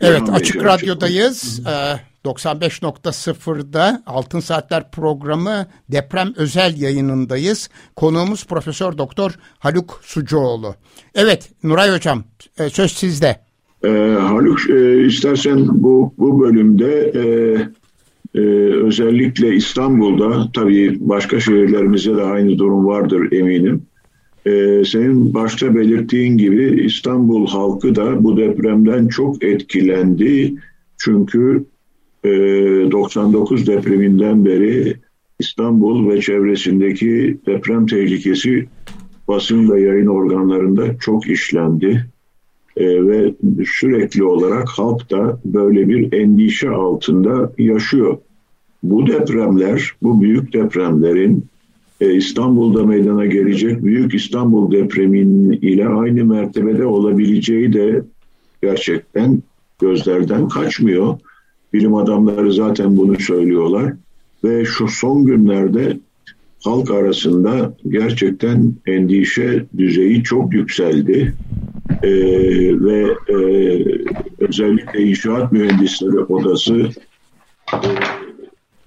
Evet Açık Radyo'dayız. Ee, 95.0'da Altın Saatler programı deprem özel yayınındayız. Konuğumuz Profesör Doktor Haluk Sucuoğlu. Evet Nuray Hocam e, söz sizde. Ee, Haluk e, istersen bu, bu bölümde e, e, özellikle İstanbul'da tabii başka şehirlerimizde de aynı durum vardır eminim. E, senin başta belirttiğin gibi İstanbul halkı da bu depremden çok etkilendi. Çünkü e, 99 depreminden beri İstanbul ve çevresindeki deprem tehlikesi basın ve yayın organlarında çok işlendi. E, ve sürekli olarak halk da böyle bir endişe altında yaşıyor. Bu depremler, bu büyük depremlerin e, İstanbul'da meydana gelecek büyük İstanbul depremin ile aynı mertebede olabileceği de gerçekten gözlerden kaçmıyor. Bilim adamları zaten bunu söylüyorlar ve şu son günlerde halk arasında gerçekten endişe düzeyi çok yükseldi. Ee, ve e, özellikle inşaat mühendisleri odası e,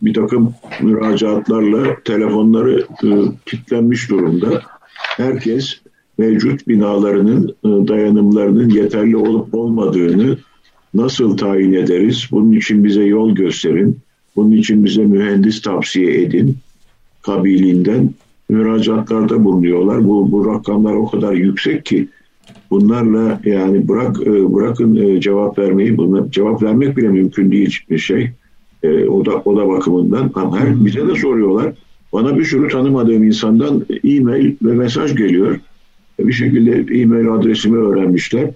bir takım müracaatlarla telefonları e, kilitlenmiş durumda. Herkes mevcut binalarının e, dayanımlarının yeterli olup olmadığını nasıl tayin ederiz? Bunun için bize yol gösterin. Bunun için bize mühendis tavsiye edin. Kabiliğinden müracaatlarda bulunuyorlar. Bu, bu rakamlar o kadar yüksek ki bunlarla yani bırak e, bırakın cevap vermeyi bunlar cevap vermek bile mümkün değil bir şey. E, o da o da bakımından ama her bize de soruyorlar. Bana bir sürü tanımadığım insandan e-mail ve mesaj geliyor. Bir şekilde e-mail adresimi öğrenmişler.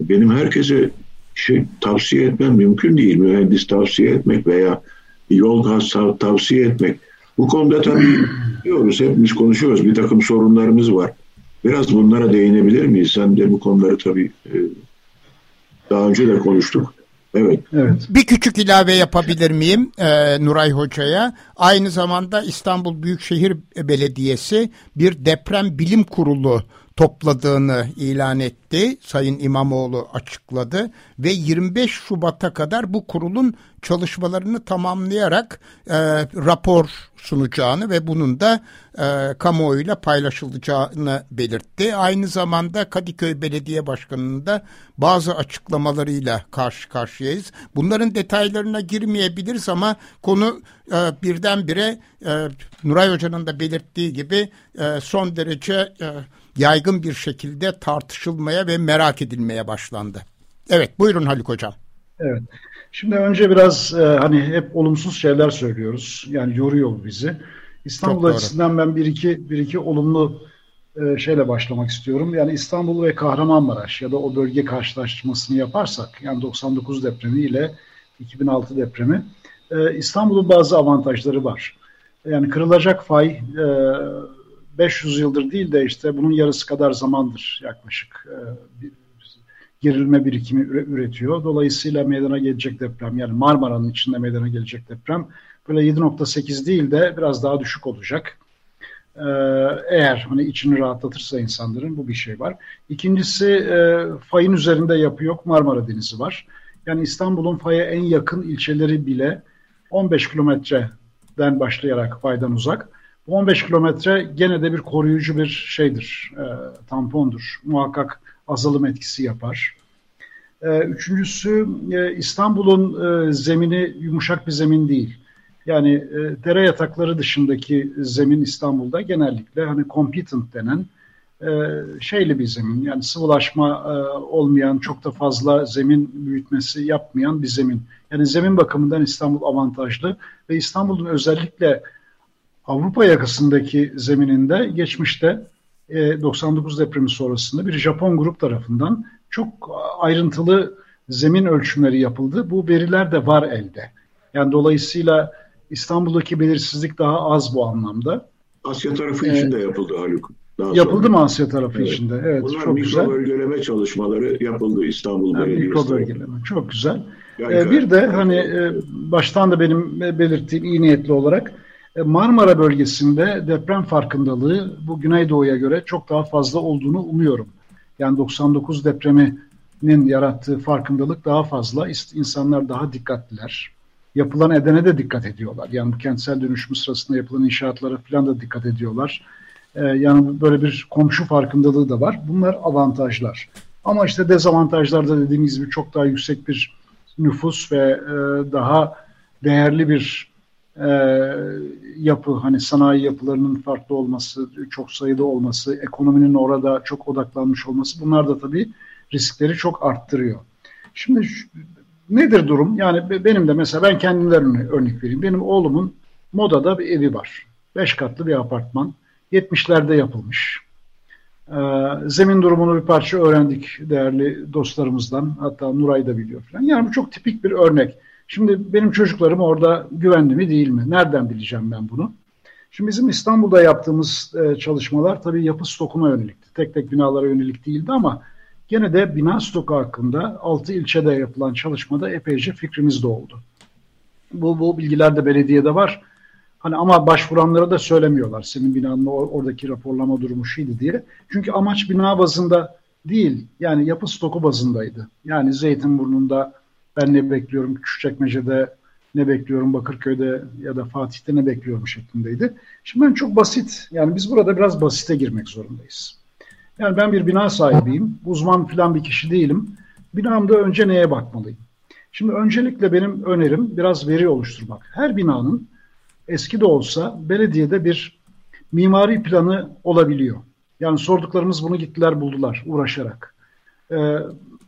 Benim herkese şey tavsiye etmem mümkün değil. Mühendis tavsiye etmek veya yol gaz tavsiye etmek. Bu konuda tabii diyoruz, hepimiz konuşuyoruz. Bir takım sorunlarımız var. Biraz bunlara değinebilir miyiz? Sen de bu konuları tabii e, daha önce de konuştuk. Evet. evet. Bir küçük ilave yapabilir miyim e, Nuray Hoca'ya? Aynı zamanda İstanbul Büyükşehir Belediyesi bir deprem bilim kurulu topladığını ilan etti. Sayın İmamoğlu açıkladı ve 25 Şubat'a kadar bu kurulun çalışmalarını tamamlayarak e, rapor sunacağını ve bunun da e, kamuoyuyla paylaşılacağını belirtti. Aynı zamanda Kadıköy Belediye Başkanı'nın da bazı açıklamalarıyla karşı karşıyayız. Bunların detaylarına girmeyebiliriz ama konu e, birdenbire e, Nuray Hoca'nın da belirttiği gibi e, son derece e, yaygın bir şekilde tartışılmaya ve merak edilmeye başlandı. Evet buyurun Haluk Hocam. Evet. Şimdi önce biraz e, hani hep olumsuz şeyler söylüyoruz. Yani yoruyor bizi. İstanbul açısından ben bir iki bir iki olumlu e, şeyle başlamak istiyorum. Yani İstanbul ve Kahramanmaraş ya da o bölge karşılaştırmasını yaparsak yani 99 depremi ile 2006 depremi e, İstanbul'un bazı avantajları var. Yani kırılacak fay e, 500 yıldır değil de işte bunun yarısı kadar zamandır yaklaşık e, gerilme birikimi üretiyor. Dolayısıyla meydana gelecek deprem yani Marmara'nın içinde meydana gelecek deprem böyle 7.8 değil de biraz daha düşük olacak. Ee, eğer hani içini rahatlatırsa insanların bu bir şey var. İkincisi e, fayın üzerinde yapı yok Marmara Denizi var. Yani İstanbul'un faya en yakın ilçeleri bile 15 kilometreden başlayarak faydan uzak. Bu 15 kilometre gene de bir koruyucu bir şeydir, e, tampondur. Muhakkak azalım etkisi yapar. E, üçüncüsü e, İstanbul'un e, zemini yumuşak bir zemin değil. Yani e, dere yatakları dışındaki zemin İstanbul'da genellikle hani competent denen e, şeyli bir zemin. Yani sıvılaşma e, olmayan, çok da fazla zemin büyütmesi yapmayan bir zemin. Yani zemin bakımından İstanbul avantajlı ve İstanbul'un özellikle Avrupa yakasındaki zemininde geçmişte 99 e, depremi sonrasında bir Japon grup tarafından çok ayrıntılı zemin ölçümleri yapıldı. Bu veriler de var elde. Yani dolayısıyla İstanbul'daki belirsizlik daha az bu anlamda. Asya tarafı ee, için de yapıldı Haluk. Daha yapıldı sonra. mı Asya tarafı evet. içinde? Evet, Bunlar çok mikro güzel. bölgeleme çalışmaları yapıldı İstanbul yani Belediyesi. Mikro bölgeleme, çok güzel. Yani, ee, bir de hani e, baştan da benim belirttiğim iyi niyetli olarak e, Marmara bölgesinde deprem farkındalığı bu Güneydoğu'ya göre çok daha fazla olduğunu umuyorum. Yani 99 depremi yarattığı farkındalık daha fazla. İnsanlar daha dikkatliler. Yapılan edene de dikkat ediyorlar. Yani bu kentsel dönüşüm sırasında yapılan inşaatlara falan da dikkat ediyorlar. Ee, yani böyle bir komşu farkındalığı da var. Bunlar avantajlar. Ama işte dezavantajlarda dediğimiz gibi çok daha yüksek bir nüfus ve e, daha değerli bir e, yapı hani sanayi yapılarının farklı olması, çok sayıda olması, ekonominin orada çok odaklanmış olması bunlar da tabii riskleri çok arttırıyor. Şimdi nedir durum? Yani benim de mesela ben kendimden örnek vereyim. Benim oğlumun Moda'da bir evi var. Beş katlı bir apartman. 70'lerde yapılmış. Ee, zemin durumunu bir parça öğrendik değerli dostlarımızdan. Hatta Nuray da biliyor falan. Yani bu çok tipik bir örnek. Şimdi benim çocuklarım orada güvenli mi değil mi? Nereden bileceğim ben bunu? Şimdi bizim İstanbul'da yaptığımız e, çalışmalar tabii yapı stokuna yönelikti. Tek tek binalara yönelik değildi ama gene de bina stoku hakkında 6 ilçede yapılan çalışmada epeyce fikrimiz de oldu. Bu, bu bilgiler de belediyede var. Hani ama başvuranlara da söylemiyorlar senin binanın oradaki raporlama durumu şeydi diye. Çünkü amaç bina bazında değil yani yapı stoku bazındaydı. Yani Zeytinburnu'nda ben ne bekliyorum Küçükçekmece'de ne bekliyorum Bakırköy'de ya da Fatih'te ne bekliyorum şeklindeydi. Şimdi ben çok basit yani biz burada biraz basite girmek zorundayız. Yani ben bir bina sahibiyim. Uzman falan bir kişi değilim. Binamda önce neye bakmalıyım? Şimdi öncelikle benim önerim biraz veri oluşturmak. Her binanın eski de olsa belediyede bir mimari planı olabiliyor. Yani sorduklarımız bunu gittiler buldular uğraşarak. Ee,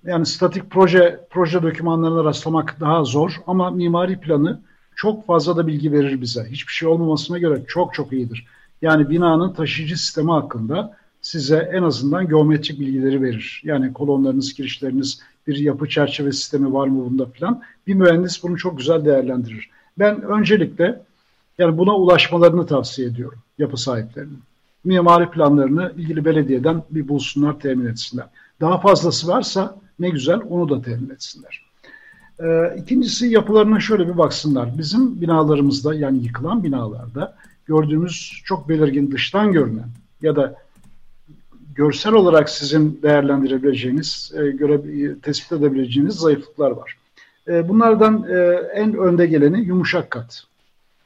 yani statik proje proje dokümanlarına rastlamak daha zor ama mimari planı çok fazla da bilgi verir bize. Hiçbir şey olmamasına göre çok çok iyidir. Yani binanın taşıyıcı sistemi hakkında size en azından geometrik bilgileri verir. Yani kolonlarınız, girişleriniz, bir yapı çerçeve sistemi var mı bunda falan. Bir mühendis bunu çok güzel değerlendirir. Ben öncelikle yani buna ulaşmalarını tavsiye ediyorum yapı sahiplerinin. Mimari planlarını ilgili belediyeden bir bulsunlar, temin etsinler. Daha fazlası varsa ne güzel onu da temin etsinler. Ee, ikincisi yapılarına şöyle bir baksınlar. Bizim binalarımızda yani yıkılan binalarda gördüğümüz çok belirgin dıştan görünen ya da görsel olarak sizin değerlendirebileceğiniz, e, göre, tespit edebileceğiniz zayıflıklar var. E, bunlardan e, en önde geleni yumuşak kat.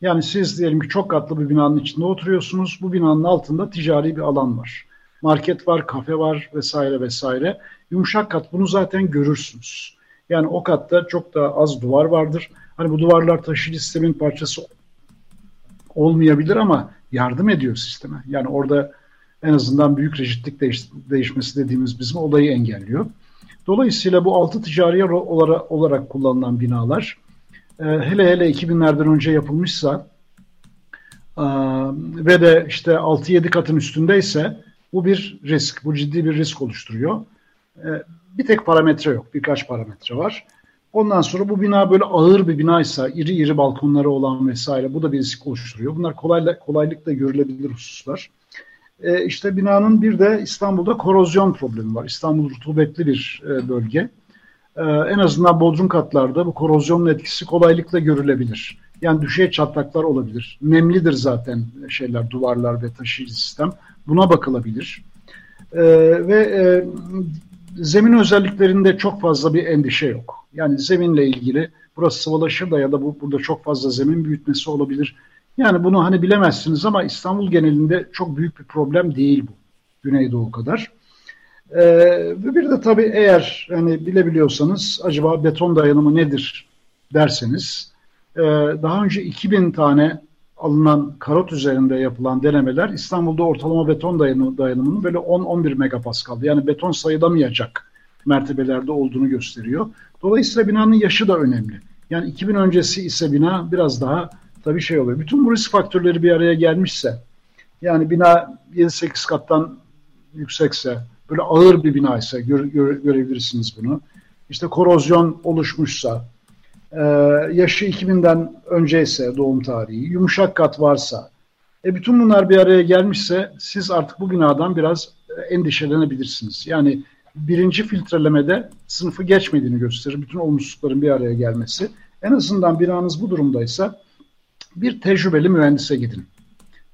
Yani siz diyelim ki çok katlı bir binanın içinde oturuyorsunuz. Bu binanın altında ticari bir alan var. Market var, kafe var vesaire vesaire. Yumuşak kat bunu zaten görürsünüz. Yani o katta çok daha az duvar vardır. Hani bu duvarlar taşıyıcı sistemin parçası olmayabilir ama yardım ediyor sisteme. Yani orada en azından büyük rigidlik değiş, değişmesi dediğimiz bizim olayı engelliyor. Dolayısıyla bu altı ticari olarak, olarak kullanılan binalar e, hele hele 2000'lerden önce yapılmışsa e, ve de işte 6-7 katın üstündeyse bu bir risk, bu ciddi bir risk oluşturuyor. E, bir tek parametre yok, birkaç parametre var. Ondan sonra bu bina böyle ağır bir binaysa, iri iri balkonları olan vesaire bu da bir risk oluşturuyor. Bunlar kolayla, kolaylıkla görülebilir hususlar. E, işte binanın bir de İstanbul'da korozyon problemi var. İstanbul rutubetli bir e, bölge. E, en azından bodrum katlarda bu korozyonun etkisi kolaylıkla görülebilir. Yani düşey çatlaklar olabilir. Nemlidir zaten şeyler, duvarlar ve taşıyıcı sistem. Buna bakılabilir. E, ve e, zemin özelliklerinde çok fazla bir endişe yok. Yani zeminle ilgili burası sıvılaşır da ya da bu, burada çok fazla zemin büyütmesi olabilir yani bunu hani bilemezsiniz ama İstanbul genelinde çok büyük bir problem değil bu. Güneydoğu kadar. Ee, bir de tabii eğer hani bilebiliyorsanız acaba beton dayanımı nedir derseniz e, daha önce 2000 tane alınan karot üzerinde yapılan denemeler İstanbul'da ortalama beton dayanımı, dayanımının böyle 10-11 megapascal yani beton sayılamayacak mertebelerde olduğunu gösteriyor. Dolayısıyla binanın yaşı da önemli. Yani 2000 öncesi ise bina biraz daha tabii şey oluyor. Bütün bu risk faktörleri bir araya gelmişse yani bina 7-8 kattan yüksekse böyle ağır bir bina ise gör, gör, görebilirsiniz bunu. İşte korozyon oluşmuşsa e, yaşı 2000'den önceyse doğum tarihi yumuşak kat varsa e bütün bunlar bir araya gelmişse siz artık bu binadan biraz endişelenebilirsiniz. Yani birinci filtrelemede sınıfı geçmediğini gösterir. Bütün olumsuzlukların bir araya gelmesi. En azından binanız bu durumdaysa bir tecrübeli mühendise gidin.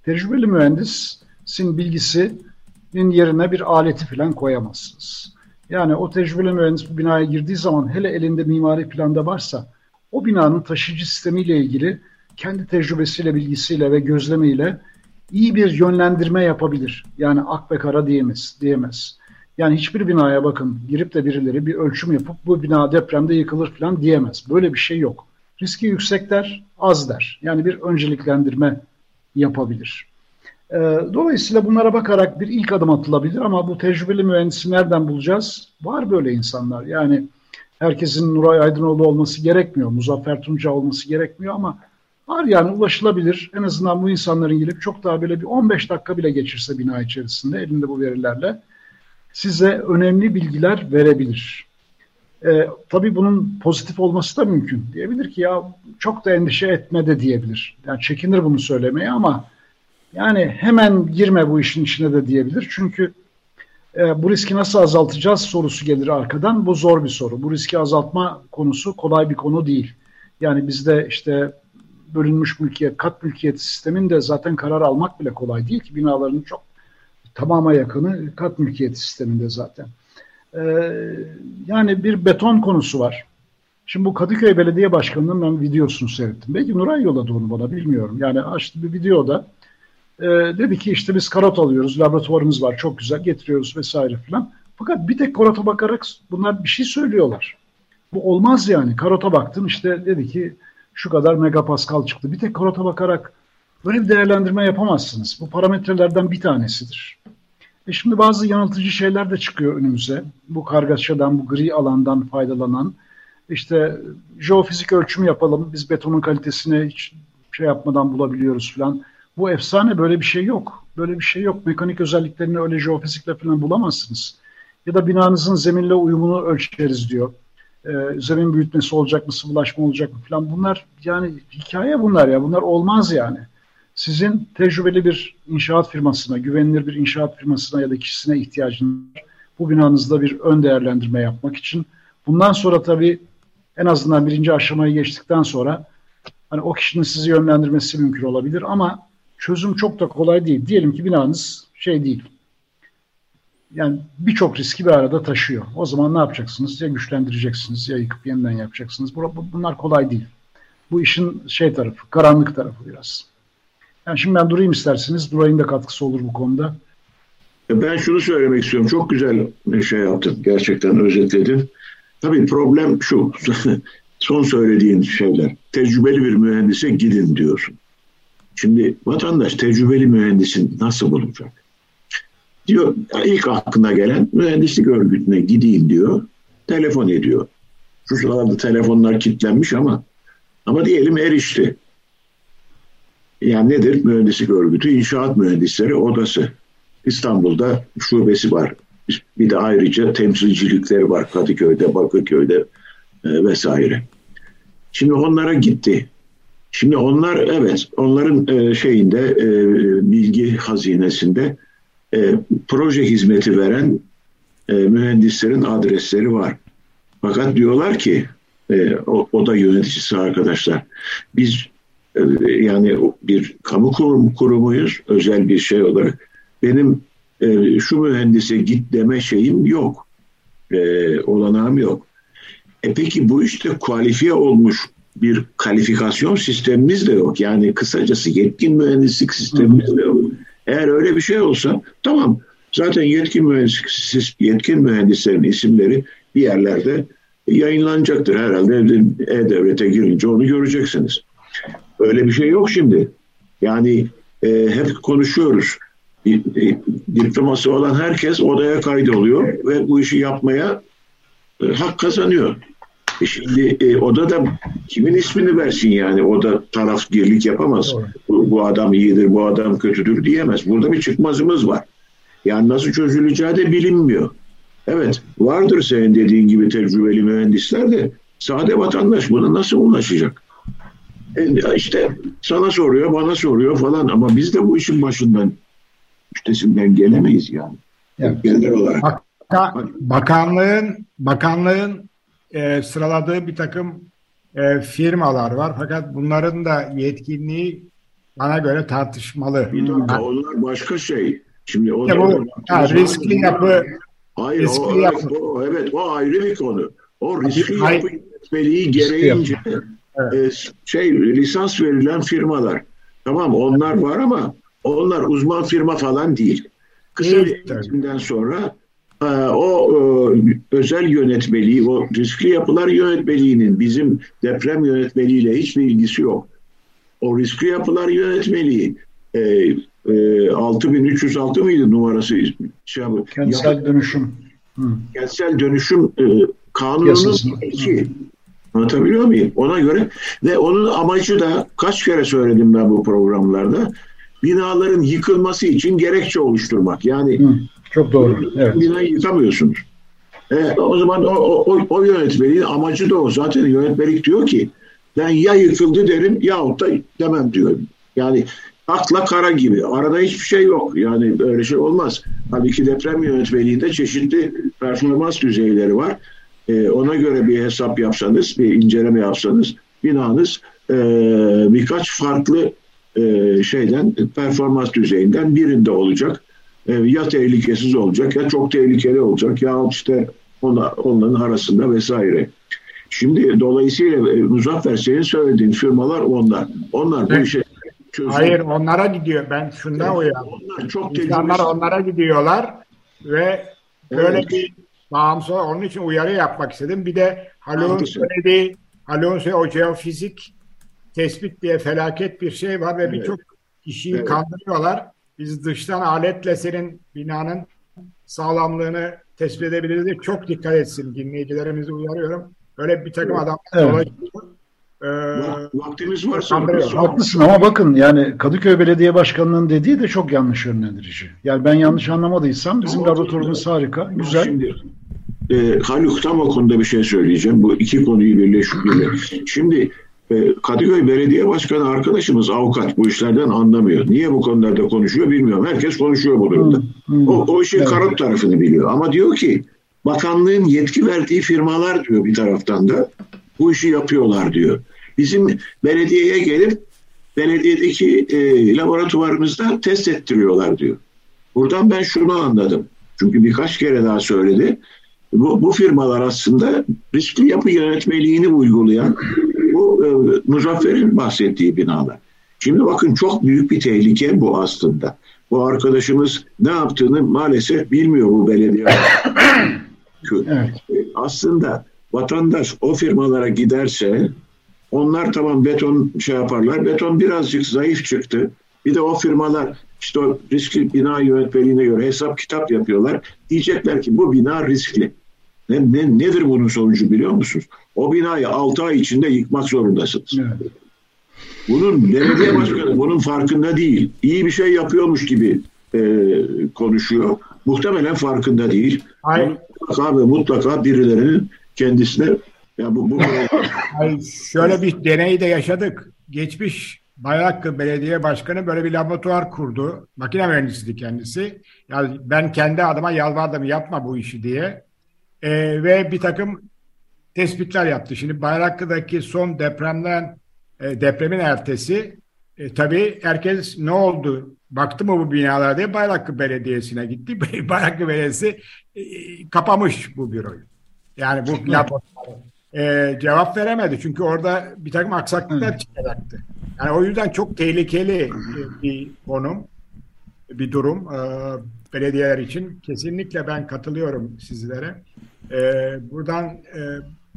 Tecrübeli mühendisin bilgisinin yerine bir aleti falan koyamazsınız. Yani o tecrübeli mühendis bu binaya girdiği zaman hele elinde mimari planda varsa o binanın taşıyıcı sistemiyle ilgili kendi tecrübesiyle, bilgisiyle ve gözlemiyle iyi bir yönlendirme yapabilir. Yani ak ve kara diyemez. diyemez. Yani hiçbir binaya bakın girip de birileri bir ölçüm yapıp bu bina depremde yıkılır falan diyemez. Böyle bir şey yok. Riski yüksek der, az der. Yani bir önceliklendirme yapabilir. Ee, dolayısıyla bunlara bakarak bir ilk adım atılabilir ama bu tecrübeli mühendisi nereden bulacağız? Var böyle insanlar. Yani herkesin Nuray Aydınoğlu olması gerekmiyor, Muzaffer Tunca olması gerekmiyor ama var yani ulaşılabilir. En azından bu insanların gelip çok daha böyle bir 15 dakika bile geçirse bina içerisinde elinde bu verilerle size önemli bilgiler verebilir. E, tabii bunun pozitif olması da mümkün. Diyebilir ki ya çok da endişe etme de diyebilir. Yani çekinir bunu söylemeye ama yani hemen girme bu işin içine de diyebilir. Çünkü e, bu riski nasıl azaltacağız sorusu gelir arkadan. Bu zor bir soru. Bu riski azaltma konusu kolay bir konu değil. Yani bizde işte bölünmüş mülkiyet, kat mülkiyet sisteminde zaten karar almak bile kolay değil ki binaların çok tamama yakını kat mülkiyet sisteminde zaten. Ee, yani bir beton konusu var. Şimdi bu Kadıköy Belediye Başkanı'nın ben videosunu seyrettim. Belki Nuray yolladı onu bana bilmiyorum. Yani açtı bir videoda e, dedi ki işte biz karot alıyoruz, laboratuvarımız var çok güzel getiriyoruz vesaire filan. Fakat bir tek karota bakarak bunlar bir şey söylüyorlar. Bu olmaz yani. Karota baktın işte dedi ki şu kadar megapascal çıktı. Bir tek karota bakarak böyle bir değerlendirme yapamazsınız. Bu parametrelerden bir tanesidir. E şimdi bazı yanıltıcı şeyler de çıkıyor önümüze. Bu kargaşadan, bu gri alandan faydalanan. İşte jeofizik ölçümü yapalım, biz betonun kalitesini hiç şey yapmadan bulabiliyoruz falan. Bu efsane böyle bir şey yok. Böyle bir şey yok. Mekanik özelliklerini öyle jeofizikle falan bulamazsınız. Ya da binanızın zeminle uyumunu ölçeriz diyor. Ee, zemin büyütmesi olacak mı, sıvılaşma olacak mı falan. Bunlar yani hikaye bunlar ya. Bunlar olmaz yani sizin tecrübeli bir inşaat firmasına, güvenilir bir inşaat firmasına ya da kişisine ihtiyacınız. Bu binanızda bir ön değerlendirme yapmak için. Bundan sonra tabii en azından birinci aşamayı geçtikten sonra hani o kişinin sizi yönlendirmesi mümkün olabilir ama çözüm çok da kolay değil. Diyelim ki binanız şey değil. Yani birçok riski bir arada taşıyor. O zaman ne yapacaksınız? Ya güçlendireceksiniz ya yıkıp yeniden yapacaksınız. Bunlar kolay değil. Bu işin şey tarafı, karanlık tarafı biraz. Yani şimdi ben durayım isterseniz. Duray'ın da katkısı olur bu konuda. Ben şunu söylemek istiyorum. Çok güzel bir şey yaptın. Gerçekten özetledin. Tabii problem şu. son söylediğin şeyler. Tecrübeli bir mühendise gidin diyorsun. Şimdi vatandaş tecrübeli mühendisin nasıl bulacak? Diyor ilk aklına gelen mühendislik örgütüne gideyim diyor. Telefon ediyor. Şu sıralarda telefonlar kilitlenmiş ama ama diyelim erişti. Yani nedir? Mühendislik örgütü, inşaat mühendisleri odası. İstanbul'da şubesi var. Bir de ayrıca temsilcilikleri var Kadıköy'de, Bakırköy'de e, vesaire. Şimdi onlara gitti. Şimdi onlar evet onların e, şeyinde e, bilgi hazinesinde e, proje hizmeti veren e, mühendislerin adresleri var. Fakat diyorlar ki e, o, o da yöneticisi arkadaşlar. Biz ee, yani bir kamu kurum, kurumuyuz özel bir şey olarak. Benim e, şu mühendise git deme şeyim yok. E, olanağım yok. E peki bu işte kualifiye olmuş bir kalifikasyon sistemimiz de yok. Yani kısacası yetkin mühendislik sistemimiz de yok. Eğer öyle bir şey olsa tamam zaten yetkin mühendislik yetkin mühendislerin isimleri bir yerlerde yayınlanacaktır herhalde. E-Devlet'e girince onu göreceksiniz. Öyle bir şey yok şimdi. Yani e, hep konuşuyoruz. E, diploması olan herkes odaya kaydoluyor ve bu işi yapmaya e, hak kazanıyor. E şimdi e, oda da kimin ismini versin yani? O da tarafgirlik yapamaz. Bu, bu adam iyidir, bu adam kötüdür diyemez. Burada bir çıkmazımız var. Yani nasıl çözüleceği de bilinmiyor. Evet vardır senin dediğin gibi tecrübeli mühendisler de sade vatandaş buna nasıl ulaşacak? E, işte sana soruyor, bana soruyor falan ama biz de bu işin başından üstesinden gelemeyiz yani. Evet. Genel olarak. Bak, bakanlığın bakanlığın e, sıraladığı bir takım e, firmalar var fakat bunların da yetkinliği bana göre tartışmalı. Bir dakika onlar başka şey. Şimdi o ya bu, ya, riskli yapı Hayır riskli o, yapı. o, evet o ayrı bir konu. O riskli Hayır. yapı yönetmeliği gereğince evet. e, şey lisans verilen firmalar tamam onlar var ama onlar uzman firma falan değil. Kısa evet, bir eğitimden sonra o e, özel yönetmeliği, o riskli yapılar yönetmeliğinin bizim deprem yönetmeliğiyle hiçbir ilgisi yok. O riskli yapılar yönetmeliği e, e, 6306 mıydı numarası ismi? Şey, kentsel yapı, dönüşüm. Hı. Kentsel dönüşüm e, kanununun iki. Anlatabiliyor muyum? Ona göre ve onun amacı da kaç kere söyledim ben bu programlarda binaların yıkılması için gerekçe oluşturmak. Yani Hı, çok doğru. Evet. Binayı yıkamıyorsunuz. E, o zaman o, o, o yönetmeliğin amacı da o. Zaten yönetmelik diyor ki ben ya yıkıldı derim yahut da demem diyor. Yani akla kara gibi. Arada hiçbir şey yok. Yani öyle şey olmaz. Halbuki deprem yönetmeliğinde çeşitli performans düzeyleri var. E, ona göre bir hesap yapsanız, bir inceleme yapsanız binanız e, birkaç farklı e, şeyden performans düzeyinden birinde olacak. E, ya tehlikesiz olacak ya çok tehlikeli olacak ya işte ona, onların arasında vesaire. Şimdi dolayısıyla e, Muzaffer senin söylediğin firmalar onlar. Onlar bu işe çözüm. Hayır onlara gidiyor. Ben şundan evet, uyandım. Onlar çok İnsanlar onlara gidiyorlar ve böyle evet. bir bağımsız onun için uyarı yapmak istedim. Bir de Haluk'un söylediği Haluk'un söylediği o jeofizik tespit diye felaket bir şey var ve evet. birçok kişiyi evet. kandırıyorlar. Biz dıştan aletle senin binanın sağlamlığını tespit edebiliriz diye çok dikkat etsin dinleyicilerimizi uyarıyorum. Öyle bir takım adamlar evet. Ee, Vaktimiz varsa haklısın ama bakın yani Kadıköy Belediye Başkanı'nın dediği de çok yanlış yönlendirici. Yani ben yanlış anlamadıysam bizim laboratuvarımız harika, güzel. Şimdi e, Haluk tam o konuda bir şey söyleyeceğim. Bu iki konuyu birleştiriyor. Şimdi Kadıköy Belediye Başkanı arkadaşımız avukat bu işlerden anlamıyor. Niye bu konularda konuşuyor bilmiyorum. Herkes konuşuyor bu durumda. O, o işin evet. karot tarafını biliyor. Ama diyor ki bakanlığın yetki verdiği firmalar diyor bir taraftan da bu işi yapıyorlar diyor. Bizim belediyeye gelip belediyedeki e, laboratuvarımızda test ettiriyorlar diyor. Buradan ben şunu anladım. Çünkü birkaç kere daha söyledi. Bu, bu firmalar aslında riskli yapı yönetmeliğini uygulayan bu e, Muzaffer'in bahsettiği binalar. Şimdi bakın çok büyük bir tehlike bu aslında. Bu arkadaşımız ne yaptığını maalesef bilmiyor bu belediye. evet. Aslında vatandaş o firmalara giderse onlar tamam beton şey yaparlar. Beton birazcık zayıf çıktı. Bir de o firmalar işte o riskli bina yönetmeliğine göre hesap kitap yapıyorlar. Diyecekler ki bu bina riskli. Ne, ne, nedir bunun sonucu biliyor musunuz? O binayı 6 ay içinde yıkmak zorundasınız. Evet. Bunun belediye başkanı bunun farkında değil. İyi bir şey yapıyormuş gibi e, konuşuyor. Muhtemelen farkında değil. Hayır. Mutlaka ve mutlaka birilerinin kendisine ya bu, bu Hayır, şöyle bir deney de yaşadık. Geçmiş Bayraklı Belediye Başkanı böyle bir laboratuvar kurdu. Makine mühendisiydi kendisi. Yani ben kendi adıma yalvardım yapma bu işi diye. Ee, ve bir takım tespitler yaptı. Şimdi Bayraklı'daki son depremden e, depremin ertesi e, tabii herkes ne oldu baktı mı bu binalar diye Bayraklı Belediyesi'ne gitti. Bayraklı Belediyesi e, kapamış bu büroyu. Yani bu laboratuvarı. E, cevap veremedi çünkü orada bir takım aksaklıklar çıkacaktı. Yani o yüzden çok tehlikeli bir konum, bir durum. E, belediyeler için kesinlikle ben katılıyorum sizlere. E, buradan e,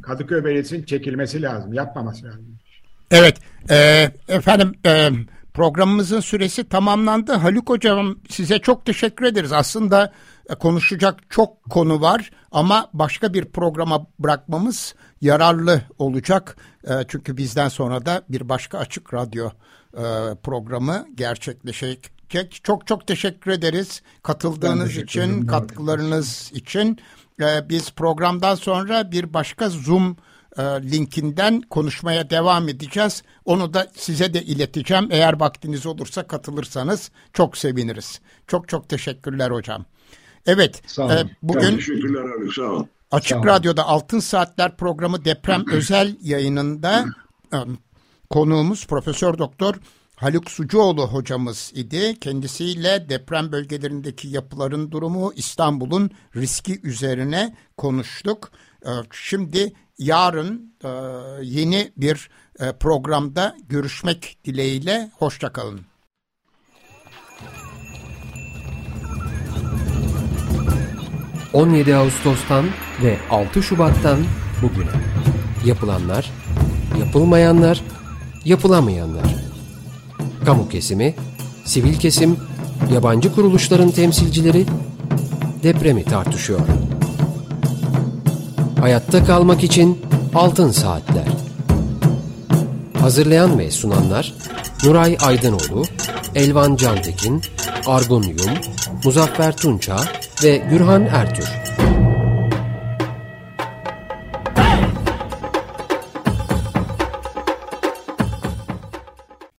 Kadıköy Belediyesi'nin çekilmesi lazım, yapmaması lazım. Evet, e, efendim e, programımızın süresi tamamlandı. Haluk Hocam size çok teşekkür ederiz. Aslında e, konuşacak çok konu var ama başka bir programa bırakmamız yararlı olacak. E, çünkü bizden sonra da bir başka açık radyo e, programı gerçekleşecek. Çok çok teşekkür ederiz katıldığınız teşekkür için, katkılarınız için. Biz programdan sonra bir başka Zoom e, linkinden konuşmaya devam edeceğiz. Onu da size de ileteceğim. Eğer vaktiniz olursa katılırsanız çok seviniriz. Çok çok teşekkürler hocam. Evet, sağ e, bugün teşekkürler abi, sağ olun. Açık sağ Radyo'da Altın Saatler programı deprem özel yayınında e, konuğumuz Profesör Doktor Haluk Sucuoğlu hocamız idi. Kendisiyle deprem bölgelerindeki yapıların durumu, İstanbul'un riski üzerine konuştuk. Ee, şimdi yarın e, yeni bir e, programda görüşmek dileğiyle. Hoşçakalın. 17 Ağustos'tan ve 6 Şubat'tan bugüne yapılanlar, yapılmayanlar, yapılamayanlar. Kamu kesimi, sivil kesim, yabancı kuruluşların temsilcileri depremi tartışıyor. Hayatta kalmak için altın saatler. Hazırlayan ve sunanlar Nuray Aydınoğlu, Elvan Cantekin, Argun Yum, Muzaffer Tunça ve Gürhan Ertür.